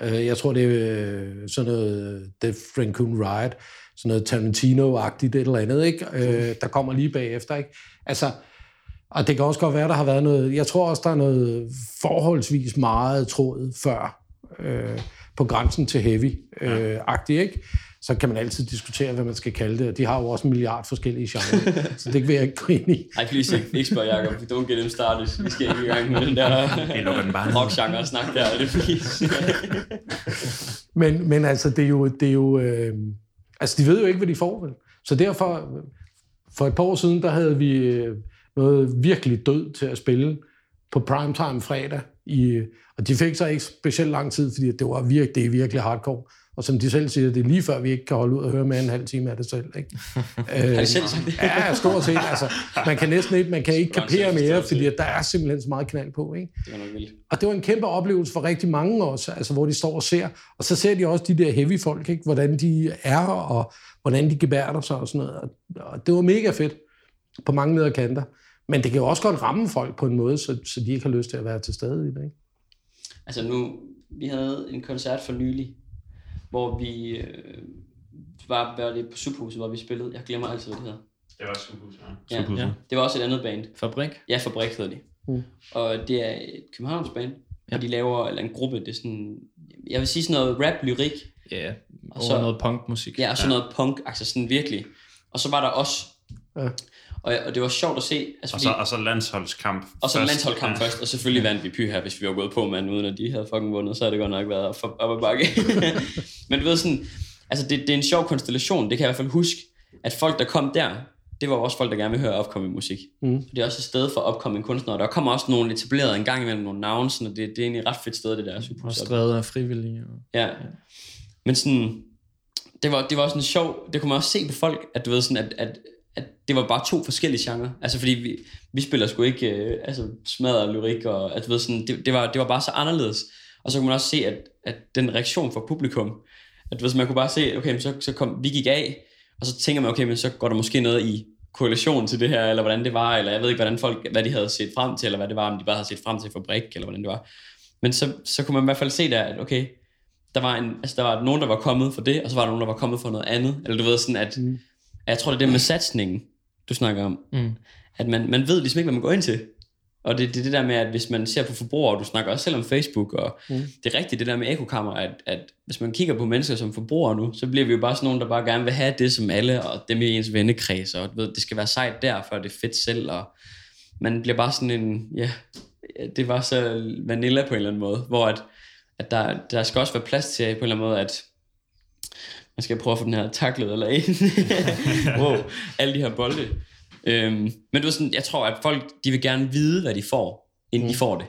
Øh, Jeg tror, det er øh, sådan noget Death Raccoon Riot, sådan noget Tarantino-agtigt et eller andet, ikke? Øh, der kommer lige bagefter. Ikke? Altså, og det kan også godt være, der har været noget... Jeg tror også, der er noget forholdsvis meget tråd før øh, på grænsen til heavy-agtigt, ikke? Så kan man altid diskutere, hvad man skal kalde det. De har jo også en milliard forskellige genrer, så det vil jeg ikke gå ind i. Ej, please ikke, ikke spørg Jacob. Don't get him started. Vi skal ikke i gang med den der rock-genre snak der. Er det please? Men, men altså, det er jo... Det er jo øh, altså, de ved jo ikke, hvad de får, vel? Så derfor, for et par år siden, der havde vi øh, noget virkelig død til at spille på primetime fredag. I, og de fik så ikke specielt lang tid, fordi det var virkelig, det er virkelig hardcore Og som de selv siger, det er lige før, vi ikke kan holde ud og høre mere end en halv time af det selv. Ikke? Har de selv det? Ja, stort set. Altså, man kan næsten ikke, man kan ikke kapere mere, fordi det. at der er simpelthen så meget knald på. Ikke? Det var nok vildt. Og det var en kæmpe oplevelse for rigtig mange også, altså hvor de står og ser. Og så ser de også de der heavy folk, ikke? hvordan de er, og hvordan de gebærder sig og sådan noget. Og, det var mega fedt på mange leder kanter. Men det kan jo også godt ramme folk på en måde, så, så de ikke har lyst til at være til stede i det. Ikke? Altså nu, vi havde en koncert for nylig, hvor vi øh, var, var det på Subhuset, hvor vi spillede. Jeg glemmer altid, hvad det hedder. Det var Subhus, ja. Ja. Ja. Det var også et andet band. Fabrik? Ja, Fabrik hedder de. Mm. Og det er et Københavns band. Ja. Ja. Og de laver, eller en gruppe, det er sådan, jeg vil sige sådan noget rap, lyrik, Ja, Og og så- så noget punkmusik. ja, og sådan noget punk, altså sådan virkelig. Og så var der os. Ja. Og, og det var sjovt at se, altså Og fordi, så, og så landsholdskamp og så først. landsholdkamp Ja. først, og selvfølgelig vandt vi py her, hvis vi var gået på mand, uden at de havde fucking vundet, så havde det godt nok været op, ad bakke. Men du ved sådan, altså det, det er en sjov konstellation, det kan jeg i hvert fald huske, at folk, der kom der, det var også folk, der gerne vil høre opkommende musik. Mm. Det er også et sted for opkommende kunstnere. Der kommer også nogle etablerede en gang imellem nogle navne, og det, det er egentlig et ret fedt sted, det der Og Superhus. skrevet af frivillige. Og... Ja. Men sådan, det var, det var sådan sjov, det kunne man også se på folk, at du ved sådan, at, at, at det var bare to forskellige genrer. Altså fordi vi, vi spiller sgu ikke øh, altså smadret lyrik, og at du ved sådan, det, det, var, det var bare så anderledes. Og så kunne man også se, at, at den reaktion fra publikum, at du ved, så man kunne bare se, okay, så, så kom, vi gik af, og så tænker man, okay, men så går der måske noget i korrelation til det her, eller hvordan det var, eller jeg ved ikke, hvordan folk, hvad de havde set frem til, eller hvad det var, om de bare havde set frem til fabrik, eller hvordan det var. Men så, så kunne man i hvert fald se der, at okay, der var, en, altså der var nogen, der var kommet for det, og så var der nogen, der var kommet for noget andet. Eller du ved sådan, at, mm jeg tror, det er det med satsningen, du snakker om. Mm. At man, man ved ligesom ikke, hvad man går ind til. Og det, det er det der med, at hvis man ser på forbrugere, og du snakker også selv om Facebook, og mm. det er rigtigt det der med ekokammer, at, at hvis man kigger på mennesker som forbrugere nu, så bliver vi jo bare sådan nogen, der bare gerne vil have det som alle, og dem i ens vennekreds, og ved, det skal være sejt der, for det er fedt selv, og man bliver bare sådan en, ja, det var så vanilla på en eller anden måde, hvor at, at der, der skal også være plads til på en eller anden måde, at man skal prøve at få den her taklet eller en. wow, alle de her bolde. Øhm, men du ved sådan, jeg tror, at folk, de vil gerne vide, hvad de får, inden mm. de får det.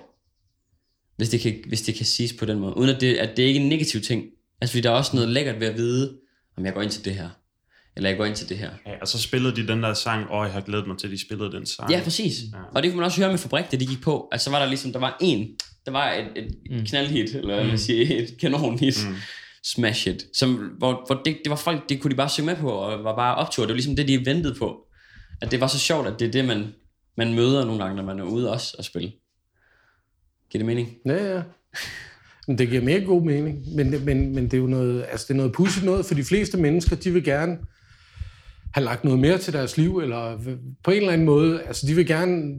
Hvis det, kan, hvis det kan siges på den måde. Uden at det, at det ikke er en negativ ting. Altså, fordi der er også noget lækkert ved at vide, om jeg går ind til det her. Eller jeg går ind til det her. Ja, og så spillede de den der sang, og jeg har glædet mig til, at de spillede den sang. Ja, præcis. Ja. Og det kunne man også høre med Fabrik, da de gik på. Altså, så var der ligesom, der var en, der var et, et mm. knaldhit, eller jeg vil sige, et kanonhit. Mm. Smash it. Som, hvor, hvor det, det, var folk, det kunne de bare synge med på, og var bare optur. Det var ligesom det, de ventede på. At det var så sjovt, at det er det, man, man møder nogle gange, når man er ude også at spille. Giver det mening? Ja, ja. Men det giver mere god mening. Men, men, men det er jo noget, altså det er noget pudsigt noget, for de fleste mennesker, de vil gerne have lagt noget mere til deres liv, eller på en eller anden måde, altså de vil gerne,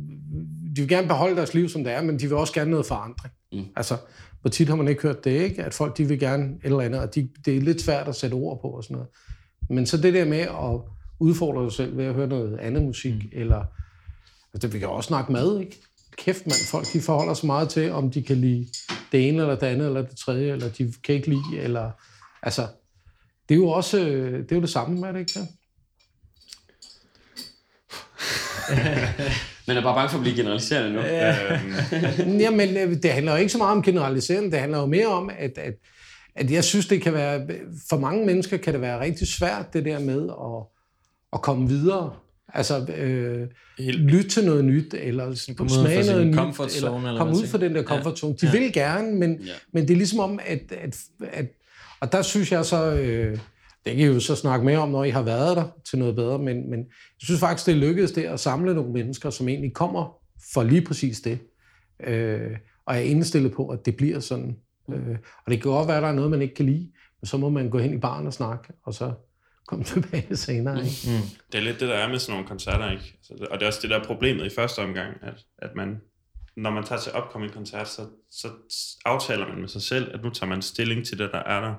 de vil gerne beholde deres liv, som det er, men de vil også gerne noget forandring. Mm. Altså, hvor tit har man ikke hørt det, ikke? At folk, de vil gerne et eller andet, og de, det er lidt svært at sætte ord på og sådan noget. Men så det der med at udfordre sig selv ved at høre noget andet musik, mm. eller, altså vi kan også snakke mad, ikke? Kæft mand, folk de forholder sig meget til, om de kan lide det ene, eller det andet, eller det tredje, eller de kan ikke lide, eller, altså, det er jo også, det er jo det samme, er det ikke det? Men er bare bange for at blive generaliserende nu. Øhm, Jamen, øh, det handler jo ikke så meget om generalisering, det handler jo mere om, at, at, at jeg synes, det kan være, for mange mennesker kan det være rigtig svært, det der med at, at komme videre. Altså, øh, lytte til noget nyt, eller ud smage noget nyt, comfort zone, eller eller komme ud fra den der comfort zone. De vil gerne, men, Ja. men det er ligesom om, at, at, at og der synes jeg så, øh, det kan I jo så snakke mere om, når I har været der til noget bedre, men, men jeg synes faktisk, det lykkedes det at samle nogle mennesker, som egentlig kommer for lige præcis det, øh, og er indstillet på, at det bliver sådan. Øh, og det kan godt være, at der er noget, man ikke kan lide, men så må man gå hen i baren og snakke, og så komme tilbage senere. Ikke? Mm. det er lidt det, der er med sådan nogle koncerter, ikke? Altså, det- og det er også det, der er problemet i første omgang, at, at man, når man tager til opkommende koncert, så, så aftaler man med sig selv, at nu tager man stilling til det, der er der.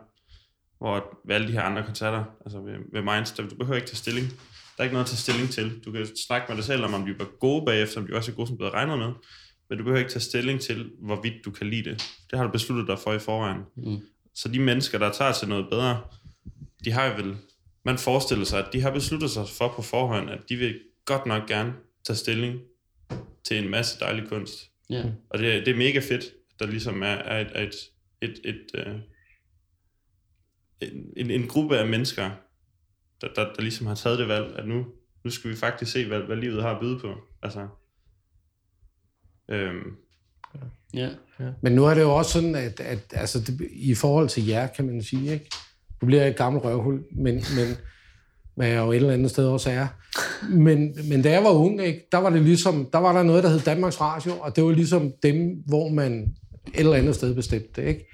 Hvor ved alle de her andre koncerter, altså ved, ved Minds, der, du behøver ikke tage stilling. Der er ikke noget at tage stilling til. Du kan snakke med dig selv om, om de var gode bagefter, om de var så gode, som havde regnet med. Men du behøver ikke tage stilling til, hvorvidt du kan lide det. Det har du besluttet dig for i forvejen. Mm. Så de mennesker, der tager til noget bedre, de har jo vel, man forestiller sig, at de har besluttet sig for på forhånd, at de vil godt nok gerne tage stilling til en masse dejlig kunst. Ja. Og det, det er mega fedt, der ligesom er, er et, er et, et, et, øh, en, en, en gruppe af mennesker, der, der, der ligesom har taget det valg, at nu, nu skal vi faktisk se, hvad, hvad livet har at byde på. Altså, øhm, Ja. Men nu er det jo også sådan, at, at altså, det, i forhold til jer, kan man sige, ikke? Du bliver et gammelt røvhul, men, men hvad jeg jo et eller andet sted også er. Men, men da jeg var ung, ikke, der var det ligesom, der var der noget, der hed Danmarks Radio, og det var ligesom dem, hvor man et eller andet sted bestemte det, ikke?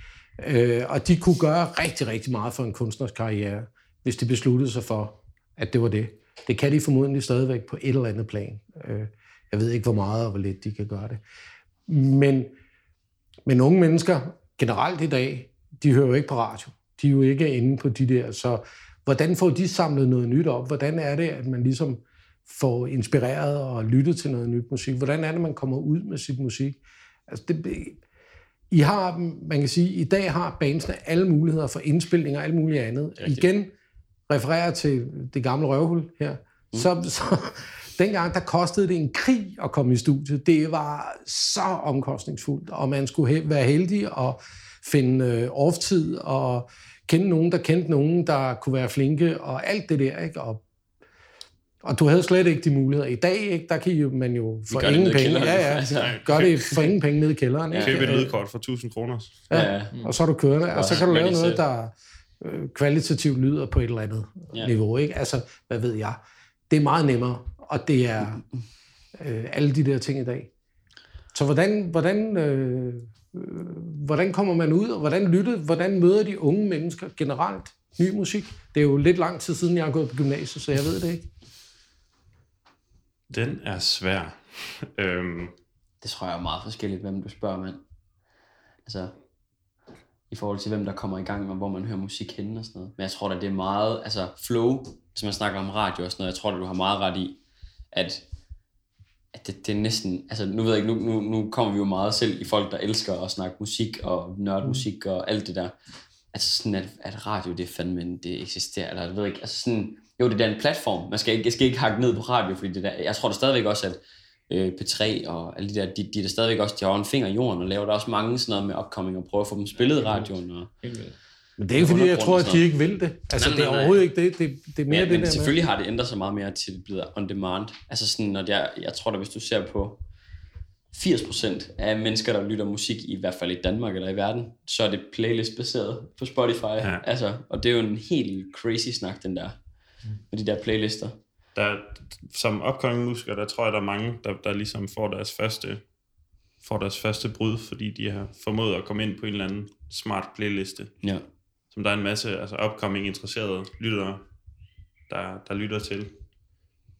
Øh, og de kunne gøre rigtig, rigtig meget for en kunstners karriere, hvis de besluttede sig for, at det var det. Det kan de formodentlig stadigvæk på et eller andet plan. Øh, jeg ved ikke, hvor meget og hvor lidt de kan gøre det. Men, men unge mennesker generelt i dag, de hører jo ikke på radio. De er jo ikke inde på de der. Så hvordan får de samlet noget nyt op? Hvordan er det, at man ligesom får inspireret og lyttet til noget nyt musik? Hvordan er det, man kommer ud med sit musik? Altså det, i har, man kan sige, i dag har bandsene alle muligheder for indspilninger og alt muligt andet. Rigtigt. Igen refererer til det gamle røvhul her. Mm. Så, så dengang, der kostede det en krig at komme i studiet. Det var så omkostningsfuldt, og man skulle he- være heldig og finde øh, off-tid og kende nogen, der kendte nogen, der kunne være flinke, og alt det der, ikke? Og, og du havde slet ikke de muligheder. I dag, ikke, der kan jo, man jo for det ingen penge, ja, ja, Altså, gør det for ingen penge ned i kælderen. Ikke? købe et lydkort for 1000 kroner. Ja, Ja. og så er du kørende, og så kan du lave noget, der øh, kvalitativt lyder på et eller andet Ja. niveau. Ikke? Altså, hvad ved jeg? Det er meget nemmere, og det er øh, alle de der ting i dag. Så hvordan, hvordan, øh, hvordan kommer man ud, og hvordan lytter, hvordan møder de unge mennesker generelt ny musik? Det er jo lidt lang tid siden, jeg har gået på gymnasiet, så jeg ved det ikke. Den er svær. øhm, Det tror jeg er meget forskelligt, hvem du spørger, mand. Altså, i forhold til, hvem der kommer i gang, med, hvor man hører musik henne og sådan noget. Men jeg tror da, det er meget, altså flow, hvis man snakker om radio og sådan noget, jeg tror da, du har meget ret i, at, at det, det er næsten, altså nu ved jeg ikke, nu, nu, nu kommer vi jo meget selv i folk, der elsker at snakke musik og nørdmusik og alt det der. Altså sådan, at, at radio, det er fandme, det eksisterer, eller jeg ved ikke, altså sådan, jo, det er da en platform. Man skal ikke, jeg skal ikke hakke ned på radio, fordi det der, jeg tror da stadigvæk også, at øh, P3 og alle de der, de, de er da stadigvæk også, de har en finger i jorden og laver der også mange sådan noget med upcoming og prøve at få dem spillet i radioen. Og. Men det er ikke, fordi jeg tror, at de ikke vil det. Altså, Nej, det er nej, nej. overhovedet ikke det. Det, det er mere men, det men der med... selvfølgelig har det ændret sig meget mere til det bliver on demand. Altså sådan, at jeg, jeg tror da, hvis du ser på 80% af mennesker, der lytter musik, i hvert fald i Danmark eller i verden, så er det playlist-baseret på Spotify. Ja. Ja. Altså, og det er jo en helt crazy snak, den der, med de der playlister. der, som upcoming musiker, der tror jeg, der er mange, der, der ligesom får deres første får deres første brud, fordi de har formået at komme ind på en eller anden smart playliste, Ja. som der er en masse altså upcoming interesserede lyttere, der, der lytter til.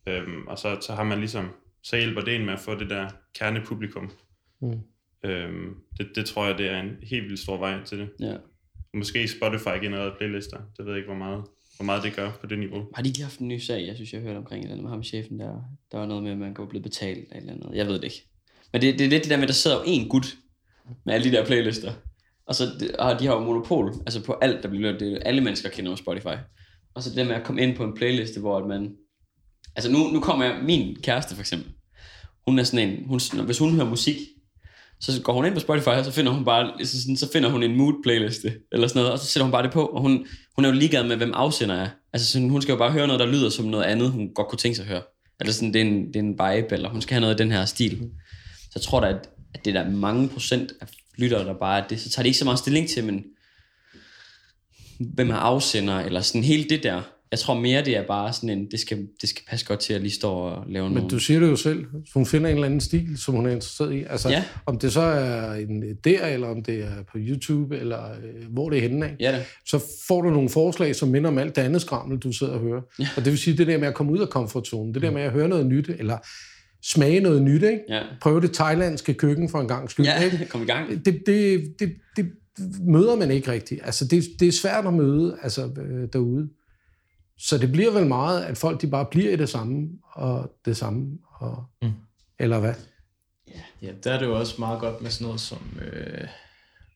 Øhm, og så, så har man ligesom, så hjælper det en med at få det der kernepublikum. Mm. Øhm, det, det tror jeg, det er en helt vildt stor vej til det. ja. Måske Spotify genereret playlister. Det ved jeg ikke, hvor meget, hvor meget det gør på det niveau. Har de ikke haft en ny sag, jeg synes, jeg hørte omkring eller andet med ham chefen der? Der var noget med, at man kunne blive betalt eller andet. Jeg ved det ikke. Men det, det er lidt det der med, at der sidder jo en gut med alle de der playlister. Og så det- og de har jo monopol, altså på alt, der bliver lyttet. Det er, alle mennesker kender Spotify. Og så det der med at komme ind på en playliste, hvor at man... Altså nu, nu kommer jeg, min kæreste for eksempel. Hun er sådan en, hun, hvis hun hører musik, så går hun ind på Spotify, og så finder hun bare, så, sådan, så finder hun en mood playliste, eller sådan noget, og så sætter hun bare det på, og hun, hun er jo ligeglad med, hvem afsender er. Altså sådan, hun skal jo bare høre noget, der lyder som noget andet, hun godt kunne tænke sig at høre. Eller sådan, det er en, det er en vibe, eller hun skal have noget af den her stil. Så jeg tror da, at, at det er der mange procent af lyttere, der bare er det, så tager de ikke så meget stilling til, men hvem er afsender, eller sådan hele det der. Jeg tror mere, det er bare sådan en, det skal, det skal passe godt til, at lige står og lave Men nogle... du siger det jo selv. Hun finder en eller anden stil, som hun er interesseret i. Altså, Ja. om det så er en der, eller om det er på YouTube, eller øh, hvor det er henne af, Ja, så får du nogle forslag, som minder om alt det andet skrammel, du sidder og hører. Ja. Og det vil sige, det der med at komme ud af komfortzonen, det der med at høre noget nyt, eller smage noget nyt, ikke? Ja. prøve det thailandske køkken for en gang skyld. Ja, Ikke? kom i gang. Det, det, det, det møder man ikke rigtigt. Altså, det, det er svært at møde altså, øh, derude. Så det bliver vel meget, at folk de bare bliver i det samme, og det samme, og, mm. eller hvad? Ja, der er det jo også meget godt med sådan noget som øh,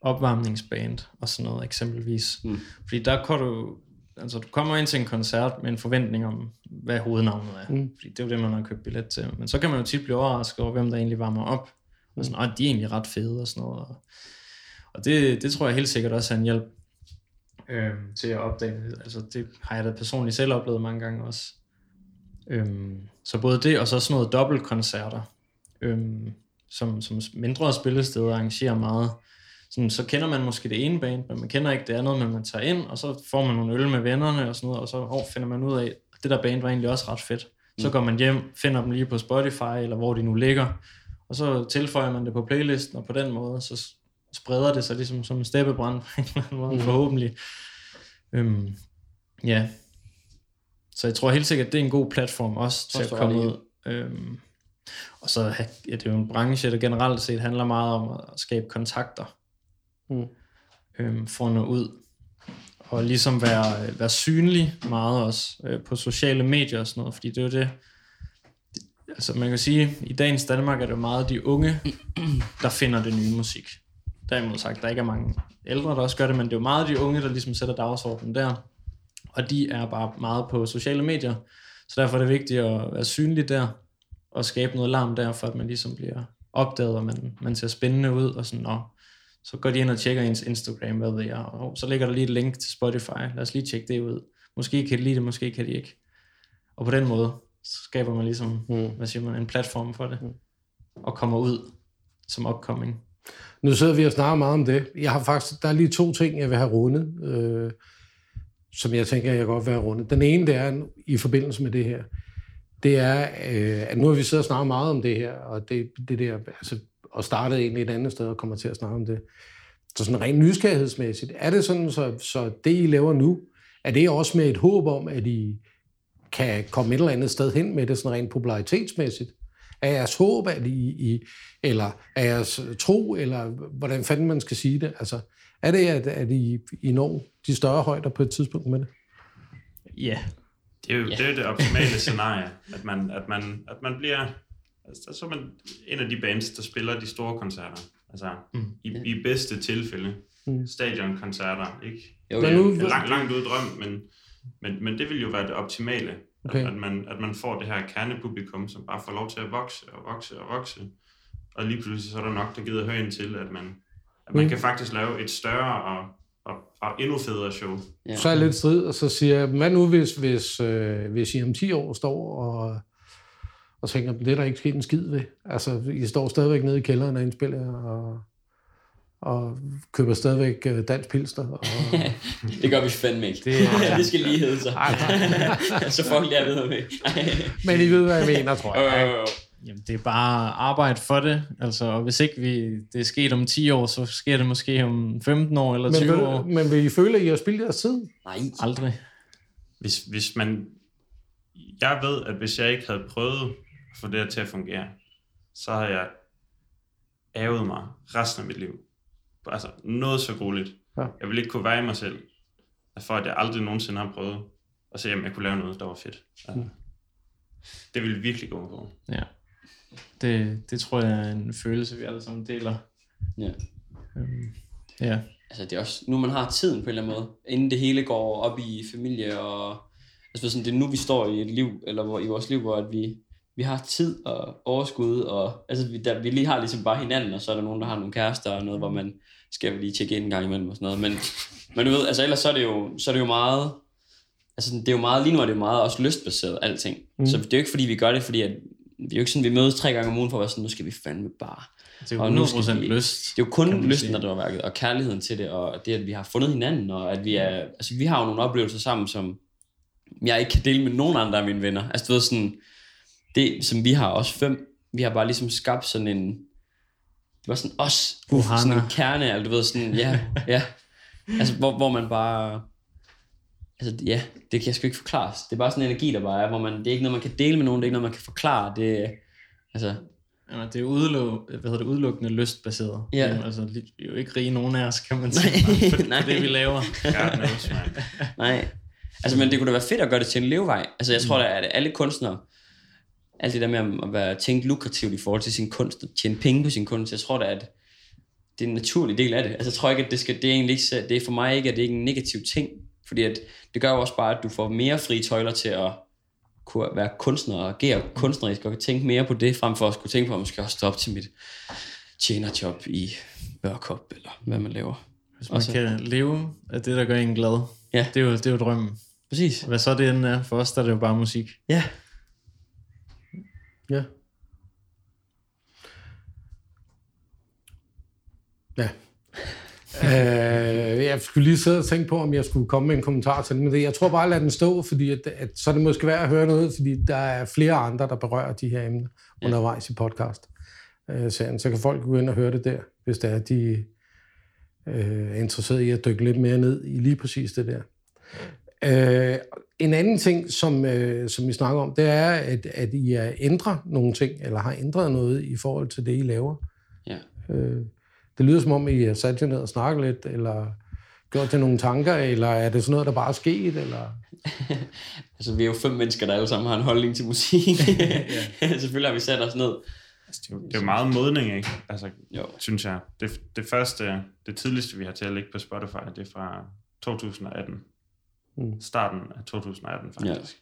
opvarmningsband og sådan noget eksempelvis. Mm. Fordi der kan du, altså du kommer ind til en koncert med en forventning om, hvad hovednavnet er. Mm. Fordi det er jo det, man har købt billet til. Men så kan man jo tit blive overrasket over, hvem der egentlig varmer op. Og sådan, "Åh, de er egentlig ret fede og sådan noget. Og, og det, det tror jeg helt sikkert også er en hjælp. Øhm, til at opdage. Altså det har jeg da personligt selv oplevet mange gange også. Øhm, så både det og så sådan noget dobbeltkoncerter, øhm, som, som mindre spillesteder arrangerer meget. Sådan, så kender man måske det ene band, men man kender ikke det andet, men man tager ind, og så får man nogle øl med vennerne og sådan noget, og så oh, finder man ud af, at det der band var egentlig også ret fedt. Så går man hjem, finder dem lige på Spotify, eller hvor de nu ligger, og så tilføjer man det på playlisten, og på den måde, så spreder det sig ligesom som en steppebrand på en eller anden måde, forhåbentlig. Øhm, ja. Så jeg tror helt sikkert, at det er en god platform også til at komme ud. Øhm, og så ja, det er jo en branche, der generelt set handler meget om at skabe kontakter. Mm. Øhm, for at nå ud. Og ligesom være, være synlig meget også øh, på sociale medier og sådan noget, fordi det er jo det, altså man kan sige, i dagens Danmark er det meget de unge, der finder det nye musik. Derimod sagt, der ikke er mange ældre, der også gør det, men det er jo meget de unge, der ligesom sætter dagsordenen der. Og de er bare meget på sociale medier, så derfor er det vigtigt at være synlig der, og skabe noget larm der, for at man ligesom bliver opdaget, og man, man ser spændende ud, og sådan, Nå, så går de ind og tjekker ens Instagram, hvad ved jeg, og så ligger der lige et link til Spotify, lad os lige tjekke det ud. Måske kan de lide det, måske kan de ikke. Og på den måde skaber man ligesom, Mm. hvad siger man, en platform for det, og kommer ud som upcoming. Nu sidder vi og snakker meget om det. Jeg har faktisk, der er lige to ting, jeg vil have rundet, øh, som jeg tænker, jeg godt vil have rundet. Den ene, det er i forbindelse med det her, det er, øh, at nu har vi siddet og snakket meget om det her, og det, det der, altså, og startede egentlig et andet sted og kommer til at snakke om det. Så sådan rent nysgerrighedsmæssigt, er det sådan, så, så det, I laver nu, er det også med et håb om, at I kan komme et eller andet sted hen med det sådan rent popularitetsmæssigt? Er jeres håb, at I, I eller er jeres tro, eller hvordan fanden man skal sige det? Altså, er det, at, at I, I når de større højder på et tidspunkt med det? Ja, Det er jo Ja. det, er det optimale scenarie, at man, at man, at man bliver altså, så er man en af de bands, der spiller de store koncerter. Altså, Mm. i, i bedste tilfælde, Mm. stadionkoncerter, ikke? Jo, Det er langt, langt ude i drøm, men, men, men det vil jo være det optimale, Okay. at, man, at man får det her kernepublikum, som bare får lov til at vokse og vokse og vokse. Og lige pludselig så er der nok, der gider høre ind til, at man, at man Mm. kan faktisk lave et større og, og, og endnu federe show. Ja. Så er jeg lidt strid, og så siger jeg, hvad nu hvis, hvis, øh, hvis I om 10 år står og, og tænker, det er der ikke sket en skid ved. Altså, I står stadigvæk nede i kælderen og indspiller og, og køber stadigvæk øh, dansk pilsner. Og, Det gør vi fandme ikke. Det Det, er- det skal lige hedde sig. så folk der ved med. men I ved, hvad jeg mener, tror jeg. Øh, Jamen, det er bare arbejde for det. Altså, og hvis ikke vi, det er sket om 10 år, så sker det måske om 15 år eller 20 Men, år. vil, men vil I føle, at I har spildt jeres tid? Nej. Aldrig. hvis, hvis man... Jeg ved, at hvis jeg ikke havde prøvet at få det her til at fungere, så har jeg ævet mig resten af mit liv. Altså noget så grueligt. Ja. Jeg vil ikke kunne veje mig selv, for at jeg aldrig nogensinde har prøvet at se, om jeg kunne lave noget, der var fedt. Altså, Mm. Det ville virkelig gå på. Ja. Det, det tror jeg er en følelse, vi alle sammen deler. Ja. Øhm, ja. altså det er også, nu man har tiden på en eller anden måde, inden det hele går op i familie, og altså sådan, det er nu vi står i et liv, eller hvor, i vores liv, hvor at vi, vi har tid og overskud, og altså vi, der, vi lige har ligesom bare hinanden, og så er der nogen, der har nogle kærester, og noget, hvor man skal lige tjekke ind en gang imellem og sådan noget, men, men du ved, altså ellers så er det jo, så er det jo meget, altså det er jo meget, lige nu er det jo meget også lystbaseret, alting, Mm. så det er jo ikke fordi, vi gør det, fordi at, vi er jo ikke sådan, vi mødes tre gange om ugen for at være sådan, nu skal vi fandme bare Det er jo Og nu skal 100% vi- lyst. det er jo kun lysten, der driver værket, og kærligheden til det, og det, at vi har fundet hinanden, og at vi er, altså vi har jo nogle oplevelser sammen, som jeg ikke kan dele med nogen andre af mine venner. Altså du ved sådan, det som vi har, os fem, vi har bare ligesom skabt sådan en, det var sådan os, Ohana. sådan en kerne, eller du ved sådan, ja, ja, altså hvor, hvor man bare, altså ja, det kan jeg sgu ikke forklare. Det er bare sådan en energi, der bare er, hvor man, det er ikke noget, man kan dele med nogen, det er ikke noget, man kan forklare, det er, altså, Ja, det er udeluk, hvad hedder det, udelukkende lystbaseret. Ja. Jamen, Altså, vi er jo ikke rige nogen af os, kan man sige, Nej, for, nej. for det, vi laver. God knows, man. Nej. Altså, men det kunne da være fedt at gøre det til en levevej. Altså, jeg tror da, at alle kunstnere, alt det der med at være tænkt lukrativt i forhold til sin kunst, og tjene penge på sin kunst, jeg tror da, at det er en naturlig del af det. Altså, jeg tror ikke, at det, skal, det er egentlig ikke, det er for mig ikke, at det er ikke en negativ ting. Fordi at det gør jo også bare, at du får mere frie tøjler til at kunne være kunstner og agere kunstnerisk, og kan tænke mere på det, frem for at skulle tænke på, at man skal også stå op til mit tjenerjob i Børkop, eller hvad man laver. Hvis man Også- kan leve af det, der gør en glad, Ja. det, er jo, det er jo drømmen. Præcis. Hvad så det end er, for os der er det jo bare musik. Ja. Ja. Ja. øh, jeg skulle lige sidde og tænke på, om jeg skulle komme med en kommentar til det, men det, jeg tror bare, at lade den stå, fordi at, at, så er det måske værd at høre noget, fordi der er flere andre, der berører de her emner ja. undervejs i podcast. Øh, serien. så kan folk gå ind og høre det der, hvis det er, de øh, er interesseret i at dykke lidt mere ned i lige præcis det der. Øh, en anden ting, som, øh, som vi snakker om, det er, at, at I er ændrer nogle ting, eller har ændret noget i forhold til det, I laver. Ja. Øh, det lyder som om, I har sat jer ned og snakket lidt, eller gjort til nogle tanker, eller er det sådan noget, der bare er sket? Eller? Altså, vi er jo fem mennesker, der alle sammen har en holdning til musik. Selvfølgelig har vi sat os ned. Altså, det, er jo, det er jo meget modning, ikke? Altså, Jo. synes jeg. Det, det første, det tidligste, vi har til at ligge på Spotify, det er fra 2018. Mm. Starten af 2018, faktisk.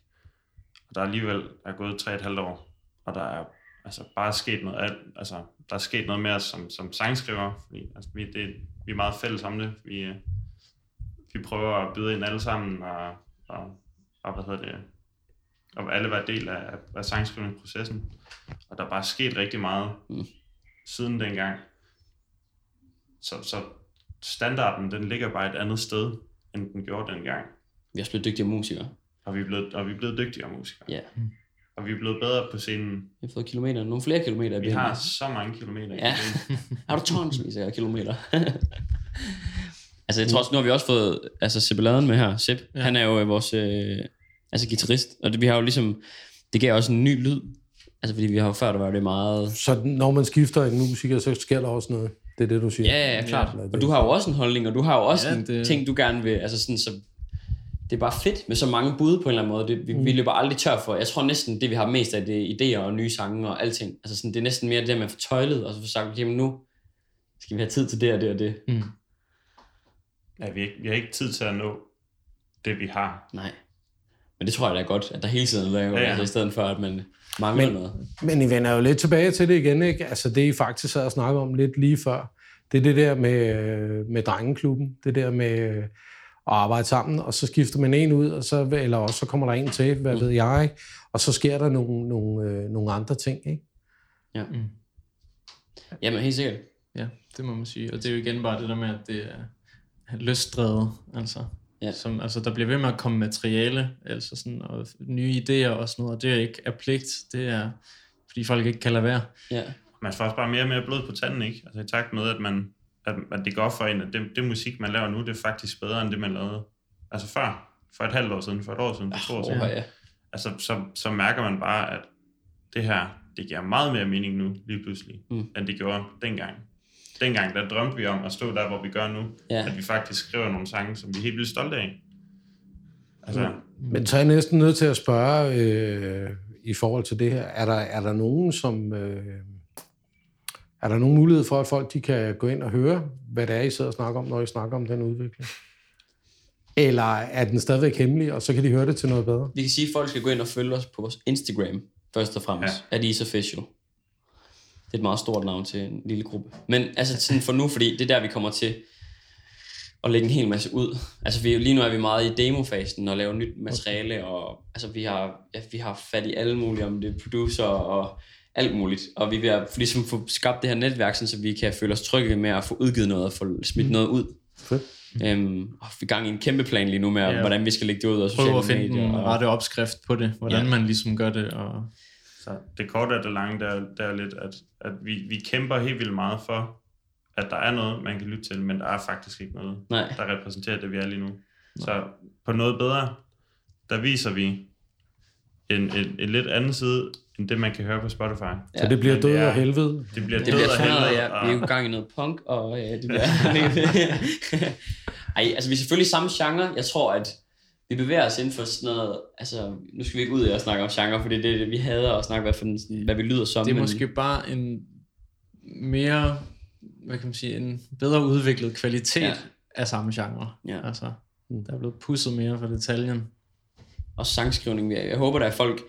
Og der er alligevel der er gået 3,5 år, og der er altså bare sket noget, alt, altså, der er sket noget mere som, som sangskriver, fordi altså, vi, det, vi er meget fælles om det. Vi, øh, vi prøver at byde ind alle sammen, og, og, og hvad hedder det, og alle være del af, af sangskrivningsprocessen. Og der er bare sket rigtig meget Mm. siden dengang. Så, så standarden, den ligger bare et andet sted, end den gjorde dengang. Vi er også blevet dygtige musikere. Og vi er blevet, og vi er blevet dygtigere musikere. Ja. Og vi er blevet bedre på scenen. Vi har fået kilometer. Nogle flere kilometer. Vi har så mange kilometer. Ja. Har du tonsvis af kilometer? altså, jeg tror også, nu har vi også fået altså, Sibbeladen med her. Sib, ja. Han er jo vores øh, altså, guitarist. Og det, vi har jo ligesom, det gav også en ny lyd. Altså, fordi vi har jo før, der var det meget... Så når man skifter en musiker, så sker der også noget. Det er det, du siger. Ja, ja, ja, klart. Ja, Og du har jo også en holdning, og du har jo også Ja, ja, en det- ting, du gerne vil... Altså sådan, så det er bare fedt med så mange bud på en eller anden måde. Det, vi, mm. vi løber aldrig tør for. Jeg tror næsten, det vi har mest af, det er idéer og nye sange og alting. Altså sådan, det er næsten mere det, at man får tøjlet, og så får sagt, jamen nu skal vi have tid til det og det og det. Mm. Ja, vi, har ikke, vi har ikke tid til at nå det, vi har. Nej. Men det tror jeg da er godt, at der hele tiden er noget, Ja, ja. altså, i stedet for, at man mangler Men- noget. Men I vender jo lidt tilbage til det igen, ikke? Altså det, I faktisk sad og snakkede om lidt lige før, det er det der med, øh, med drengeklubben, det der med at arbejde sammen, og så skifter man en ud, og så, eller også så kommer der en til, hvad ved jeg, ikke? og så sker der nogle, nogle, øh, nogle andre ting, ikke? Jamen, helt sikkert. Ja, det må man sige. Og det er jo igen bare det der med, at det er lystdrevet. Altså, Ja. som, altså der bliver ved med at komme materiale, altså sådan, og nye idéer og sådan noget, og det er ikke af pligt, det er fordi folk ikke kan lade være. Ja. Man får også bare mere og mere blod på tanden, ikke? Altså i takt med, at, man, at, at det går for en, at det, det musik, man laver nu, det er faktisk bedre, end det, man lavede. Altså før, for et halvt år siden, for et år siden, for to år siden. Oh, ja. Altså, så, så mærker man bare, at det her, det giver meget mere mening nu, lige pludselig, Mm. mm. end det gjorde dengang. Dengang, der drømte vi om at stå der, hvor vi gør nu. Ja. At vi faktisk skriver nogle sange, som vi er helt vildt stolte af. Altså, Men så er jeg næsten nødt til at spørge øh, i forhold til det her, er der, er der nogen, som... Øh, er der nogen mulighed for, at folk de kan gå ind og høre, hvad det er, I sidder og snakker om, når I snakker om den udvikling? Eller er den stadigvæk hemmelig, og så kan de høre det til noget bedre? Vi kan sige, at folk skal gå ind og følge os på vores Instagram, først og fremmest. Ja. At Official. Det er et meget stort navn til en lille gruppe. Men altså sådan for nu, fordi det er der, vi kommer til at lægge en hel masse ud. Altså vi, lige nu er vi meget i demofasen og laver nyt materiale, og altså vi har, ja, vi har fat i alle mulige, om det er producer og alt muligt. Og vi er ved at ligesom få skabt det her netværk, sådan, så vi kan føle os trygge med at få udgivet noget og få smidt noget ud. Fedt. Øhm, og vi er gang i en kæmpe plan lige nu med, Ja. hvordan vi skal lægge det ud. Og Prøv at sociale finde medier, og- rette opskrift på det, hvordan Ja. man ligesom gør det, og Så det korte og det lange, der, der er lidt, at, at vi, vi kæmper helt vildt meget for, at der er noget, man kan lytte til, men der er faktisk ikke noget, Nej. der repræsenterer det, vi er lige nu. Så på noget bedre, der viser vi en, en, en lidt anden side, end det, man kan høre på Spotify. Ja, så det bliver død og helvede. Det bliver Det død noget, helvede, ja. Vi er jo gang i noget punk, og ja, det bliver... Ej, altså vi er selvfølgelig samme genre. Jeg tror, at vi bevæger os inden for sådan noget... Altså, nu skal vi ikke ud og snakke om genre, fordi det er det, vi hader at snakke, hvad, for, den- hvad vi lyder som. det er men- måske bare en mere, hvad kan man sige, en bedre udviklet kvalitet ja. af samme genre. Ja. Altså, der er blevet pusset mere for detaljen. Og sangskrivning. Jeg jeg håber, der er folk,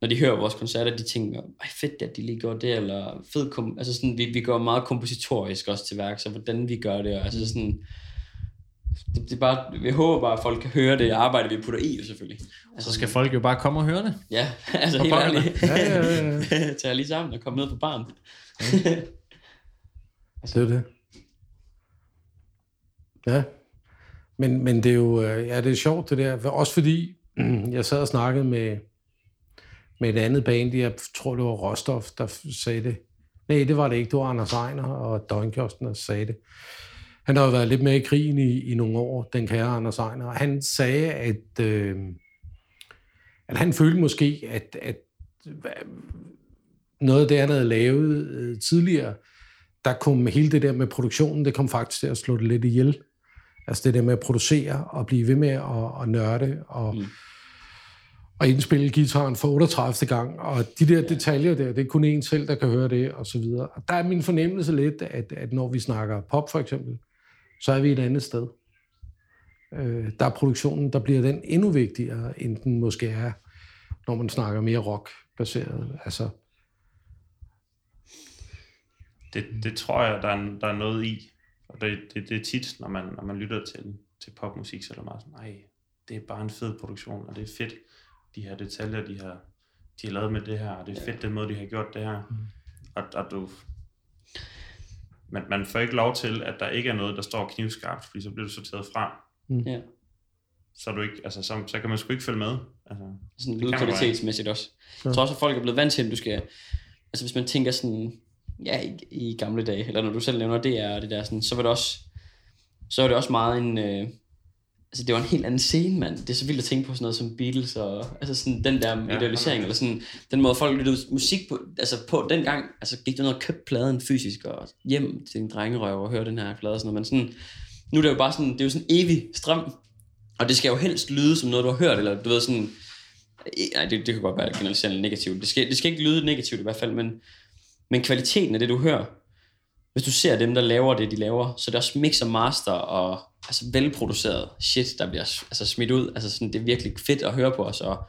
når de hører vores koncerter, de tænker, ej fedt, at de lige gjorde det, eller fed kom... Altså sådan, vi, vi går meget kompositorisk også til værk, så hvordan vi gør det, og altså sådan... det, det er bare, vi håber bare, at folk kan høre det arbejde, vi putter i, jo selvfølgelig. Så skal folk jo bare komme og høre det. Ja, altså På helt ærligt. Ja, ja, ja. Tag jer lige sammen og kom ned på barn. Det er det. Ja. Men, men det er jo øh, ja, det er sjovt det der. Også fordi, jeg sad og snakkede med, med et andet band, jeg tror det var Rostov, der sagde det. Nej, det var det ikke. Det var Anders Ejner og Døgnkjosten, der sagde det. Han har jo været lidt med i krigen i, i nogle år, den kære Anders Ejner. Og Han sagde, at, øh, at han følte måske, at, at noget af det, han havde lavet øh, tidligere, der kom hele det der med produktionen, det kom faktisk til at slå det lidt ihjel. Altså det der med at producere og blive ved med at, at nørde og, mm og indspille gitaren for 38. gang. Og de der detaljer der, det er kun en selv, der kan høre det og så videre. Og der er min fornemmelse lidt, at, at når vi snakker pop for eksempel, så er vi et andet sted. Øh, der er produktionen, der bliver den endnu vigtigere, end den måske er, når man snakker mere rock-baseret. Altså, Det, det tror jeg, der er, der er noget i. Og det, det, det er tit, når man, når man lytter til, til popmusik, så er det meget sådan, nej, det er bare en fed produktion, og det er fedt, de her detaljer, de har, de har lavet med det her, og det er fedt, den måde, de har gjort det her. Mm. Og, og du, man, man får ikke lov til, at der ikke er noget, der står knivskarpt, fordi så bliver du sorteret fra. Ja. Så, er du ikke, altså, så, så kan man sgu ikke følge med. Altså, Sådan lydkvalitetsmæssigt også. Jeg tror også, at folk er blevet vant til, at du skal... Altså hvis man tænker sådan... Ja, i, i gamle dage, eller når du selv nævner det og det der, sådan, så var det også... Så var det også meget en... Øh, altså det var en helt anden scene, mand. Det er så vildt at tænke på sådan noget som Beatles og altså sådan den der Ja. idealisering, eller sådan den måde folk lyttede musik på, altså på dengang, altså gik du ned og købte pladen fysisk og hjem til en drengerøv og høre den her plade og sådan noget, men sådan, nu er det jo bare sådan, det er jo sådan en evig strøm, og det skal jo helst lyde som noget, du har hørt, eller du ved sådan, nej, det, det kan godt være generaliserende negativt, det skal, det skal ikke lyde negativt i hvert fald, men, men kvaliteten af det, du hører, hvis du ser dem, der laver det, de laver, så er det også mix og master og altså velproduceret shit, der bliver altså, smidt ud. Altså sådan, det er virkelig fedt at høre på os. Og,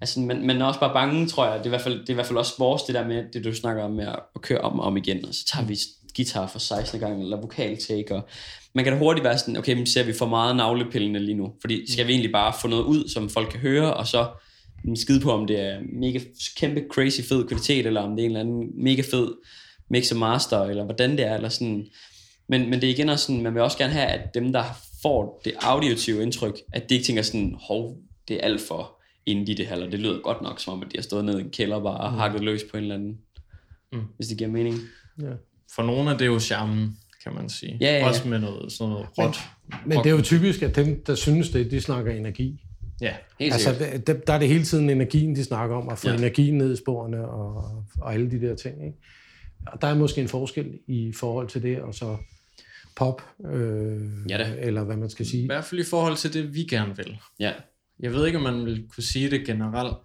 altså, man, man er også bare bange, tror jeg. Det er, i hvert fald, det er i hvert fald også vores, det der med, det du snakker om med at, køre om og om igen. Og så tager vi guitar for 16 gang, eller vokal take, Og man kan da hurtigt være sådan, okay, men ser vi for meget navlepillende lige nu? Fordi skal vi egentlig bare få noget ud, som folk kan høre, og så mm, skide på, om det er mega kæmpe crazy fed kvalitet, eller om det er en eller anden mega fed mix og master, eller hvordan det er, eller sådan. Men, men det er igen også sådan, man vil også gerne have, at dem, der får det auditive indtryk, at de ikke tænker sådan, hov, det er alt for indie det her, eller det lyder godt nok, som om at de har stået nede i en kælder bare og hakket løs på en eller anden, Mm. hvis det giver mening. For nogle er det jo charmen, kan man sige. Ja, ja, ja. Også med noget, sådan noget råt. men det er jo typisk, at dem, der synes det, de snakker energi. Ja, Helt Altså, sikkert. der, der er det hele tiden energien, de snakker om, at få Ja. ja. energien ned i sporene og, og alle de der ting. Ikke? Og der er måske en forskel i forhold til det, og så pop, øh, Ja da. eller hvad man skal i sige. hvert fald i forhold til det, vi gerne vil. Ja. Jeg ved ikke, om man vil kunne sige det generelt.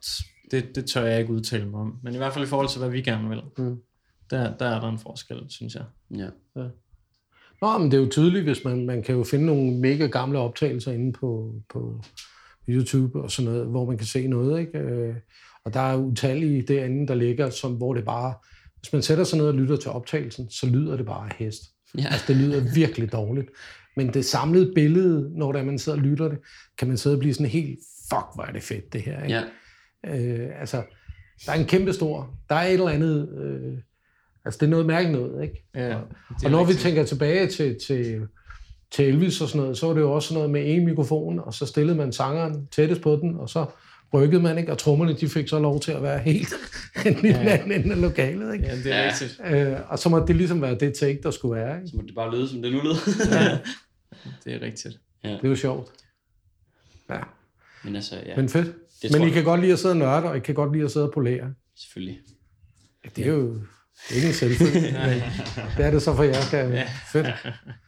Det, det tør jeg ikke udtale mig om. Men i hvert fald i forhold til, hvad vi gerne vil. Mm. Der, der er der en forskel, synes jeg. ja. Nå, men det er jo tydeligt, hvis man, man kan jo finde nogle mega gamle optagelser inde på, på YouTube og sådan noget, hvor man kan se noget, ikke? Øh, Og der er utallige derinde, der ligger, som, hvor det bare, hvis man sætter sig ned og lytter til optagelsen, så lyder det bare af hest. Ja. Altså, det lyder virkelig dårligt. Men det samlede billede, når der man sidder og lytter det, kan man sidde og blive sådan helt, fuck, hvor er det fedt, det her. Ikke? ja. Øh, altså, der er en kæmpe stor, der er et eller andet, øh, altså det er noget mærkeligt noget, ikke? Ja, og, og når vi tænker tilbage til, til, til Elvis og sådan noget, så var det jo også sådan noget med en mikrofon, og så stillede man sangeren tættest på den, og så rykkede man, ikke? Og trommerne, de fik så lov til at være helt en lille Ja, ja. anden ende af lokalet, ikke? Ja, det er Ja. ja. rigtigt. Øh, og så må det ligesom være det take, der skulle være, ikke? Så må det bare lyde, som det nu lyder. Ja. Det er rigtigt. Det er jo sjovt. Ja, Men altså, ja, men fedt. det Men I jeg kan godt lide at sidde og nørde, og I kan godt lide at sidde og polere. selvfølgelig. Det er jo det er ikke en selvfølge, men det er det så for jer, kan Ja. fedt.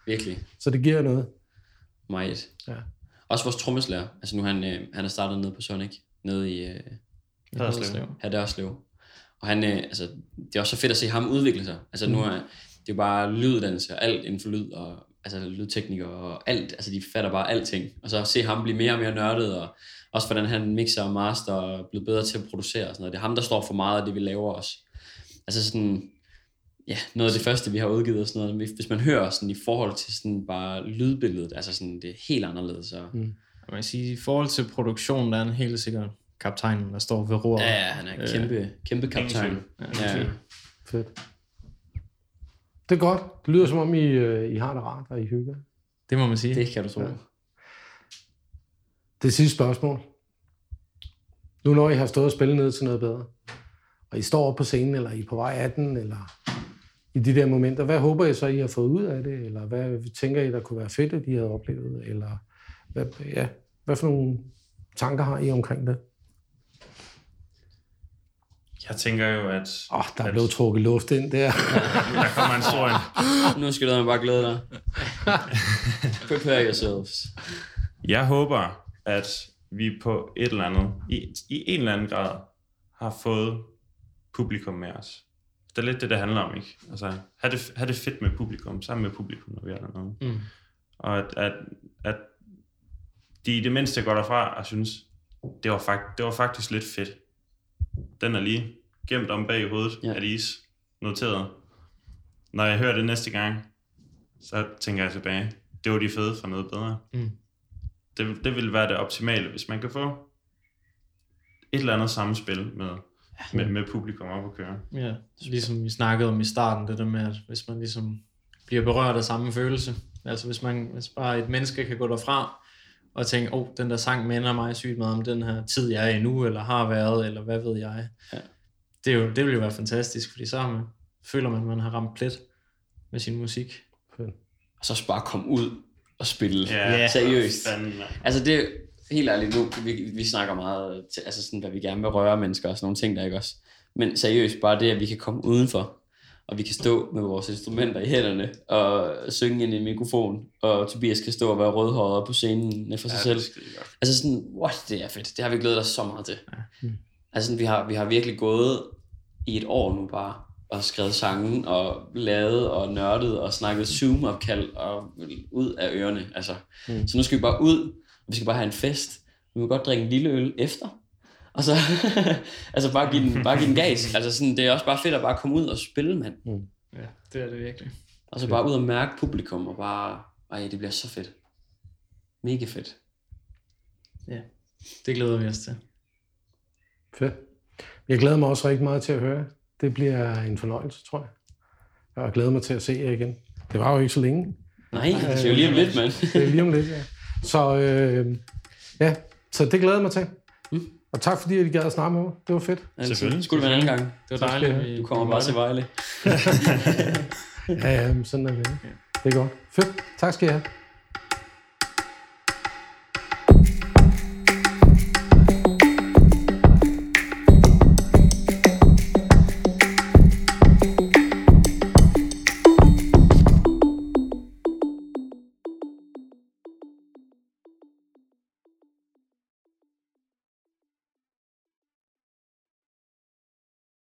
Virkelig. Så det giver noget. Meget. Ja. Også vores trommeslager. Altså nu han, øh, han er startet nede på Sonic. Nede i øh, Haderslev. Haderslev. Og han, øh, altså, det er også så fedt at se ham udvikle sig. Altså nu er det er jo bare lyduddannelse og alt inden for lyd og altså lydtekniker og alt. Altså de fatter bare alting. Og så se ham blive mere og mere nørdet og også hvordan han mixer og master og er blevet bedre til at producere og sådan noget. Det er ham, der står for meget af det, vi laver også. Altså sådan, ja, noget af det første, vi har udgivet og sådan noget. Hvis man hører sådan i forhold til sådan bare lydbilledet, altså sådan det er helt anderledes. Så. Mm. Man kan sige, i forhold til produktion, der er en helt sikkert kaptajnen, der står ved roret. Ja, ja, han er kæmpe, øh, kæmpe kaptajn. Ja, ja. Fedt. Det er godt. Det lyder som om, I, øh, I har det rart, og I hygger. Det må man sige. Det kan du tro. Ja. Det sidste spørgsmål. Nu når I har stået og spillet ned til noget bedre, og I står op på scenen, eller I er på vej af den, eller i de der momenter, hvad håber I så, I har fået ud af det? Eller hvad tænker I, der kunne være fedt, at I havde oplevet? Eller hvad, ja, hvad for nogle tanker har I omkring det? Jeg tænker jo, at... Åh, oh, der er blevet trukket luft ind der. der kommer en stor en. Nu skal du bare glæde dig. Prepare yourselves. Jeg håber, at vi på et eller andet, i, i en eller anden grad, har fået publikum med os. Det er lidt det, det handler om, ikke? Altså, have det, have det fedt med publikum, sammen med publikum, når vi er dernede. Mm. Og at, at, at de i det mindste går derfra og synes, det var, fakt, det var faktisk lidt fedt. Den er lige gemt om bag i hovedet ja. at is, noteret. Når jeg hører det næste gang, så tænker jeg tilbage, det var de fede for noget bedre. Mm. Det, det vil være det optimale, hvis man kan få et eller andet samspil med, med, med publikum op at køre. Ja, ligesom vi snakkede om i starten, det der med, at hvis man ligesom bliver berørt af samme følelse, altså hvis, man, hvis bare et menneske kan gå derfra og tænke, åh, oh, den der sang minder mig sygt meget om den her tid, jeg er i nu, eller har været, eller hvad ved jeg. Ja. Det, er jo, det vil jo være fantastisk, fordi så man, føler man, at man har ramt plet med sin musik. Og så bare komme ud og spille. Ja, yeah. seriøst. Altså det, helt ærligt nu, vi, vi snakker meget, til, altså sådan, hvad vi gerne vil røre mennesker og sådan nogle ting der, ikke også? Men seriøst, bare det, at vi kan komme udenfor, og vi kan stå med vores instrumenter i hænderne, og synge ind i en mikrofon, og Tobias kan stå og være rødhåret på scenen for sig ja, selv. Altså sådan, what, det er fedt. Det har vi glædet os så meget til. Ja. Mm. Altså sådan, vi har, vi har virkelig gået i et år nu bare, og skrevet sange, og lavet og nørdet, og snakket Zoom-opkald, og ud af ørerne. Altså. Mm. Så nu skal vi bare ud, vi skal bare have en fest. Vi må godt drikke en lille øl efter. Og så altså bare give den, bare give den gas. Altså sådan, det er også bare fedt at bare komme ud og spille, mand. Mm. Ja, det er det virkelig. Og så bare ud og mærke publikum, og bare, ej, det bliver så fedt. Mega fedt. Ja, det glæder vi os til. Fedt. Jeg glæder mig også rigtig meget til at høre. Det bliver en fornøjelse, tror jeg. Jeg glæder mig til at se jer igen. Det var jo ikke så længe. Nej, det er jo lige om lidt, mand. det er lige om lidt, ja. Så øh, ja, så det glæder jeg mig til. Og tak fordi, I gad at snakke med mig. Det var fedt. Selvfølgelig. Skulle det være en anden gang. Det var dejligt. Du kommer bare til Vejle. ja, ja, sådan er det. Det er godt. Fedt. Tak skal I have.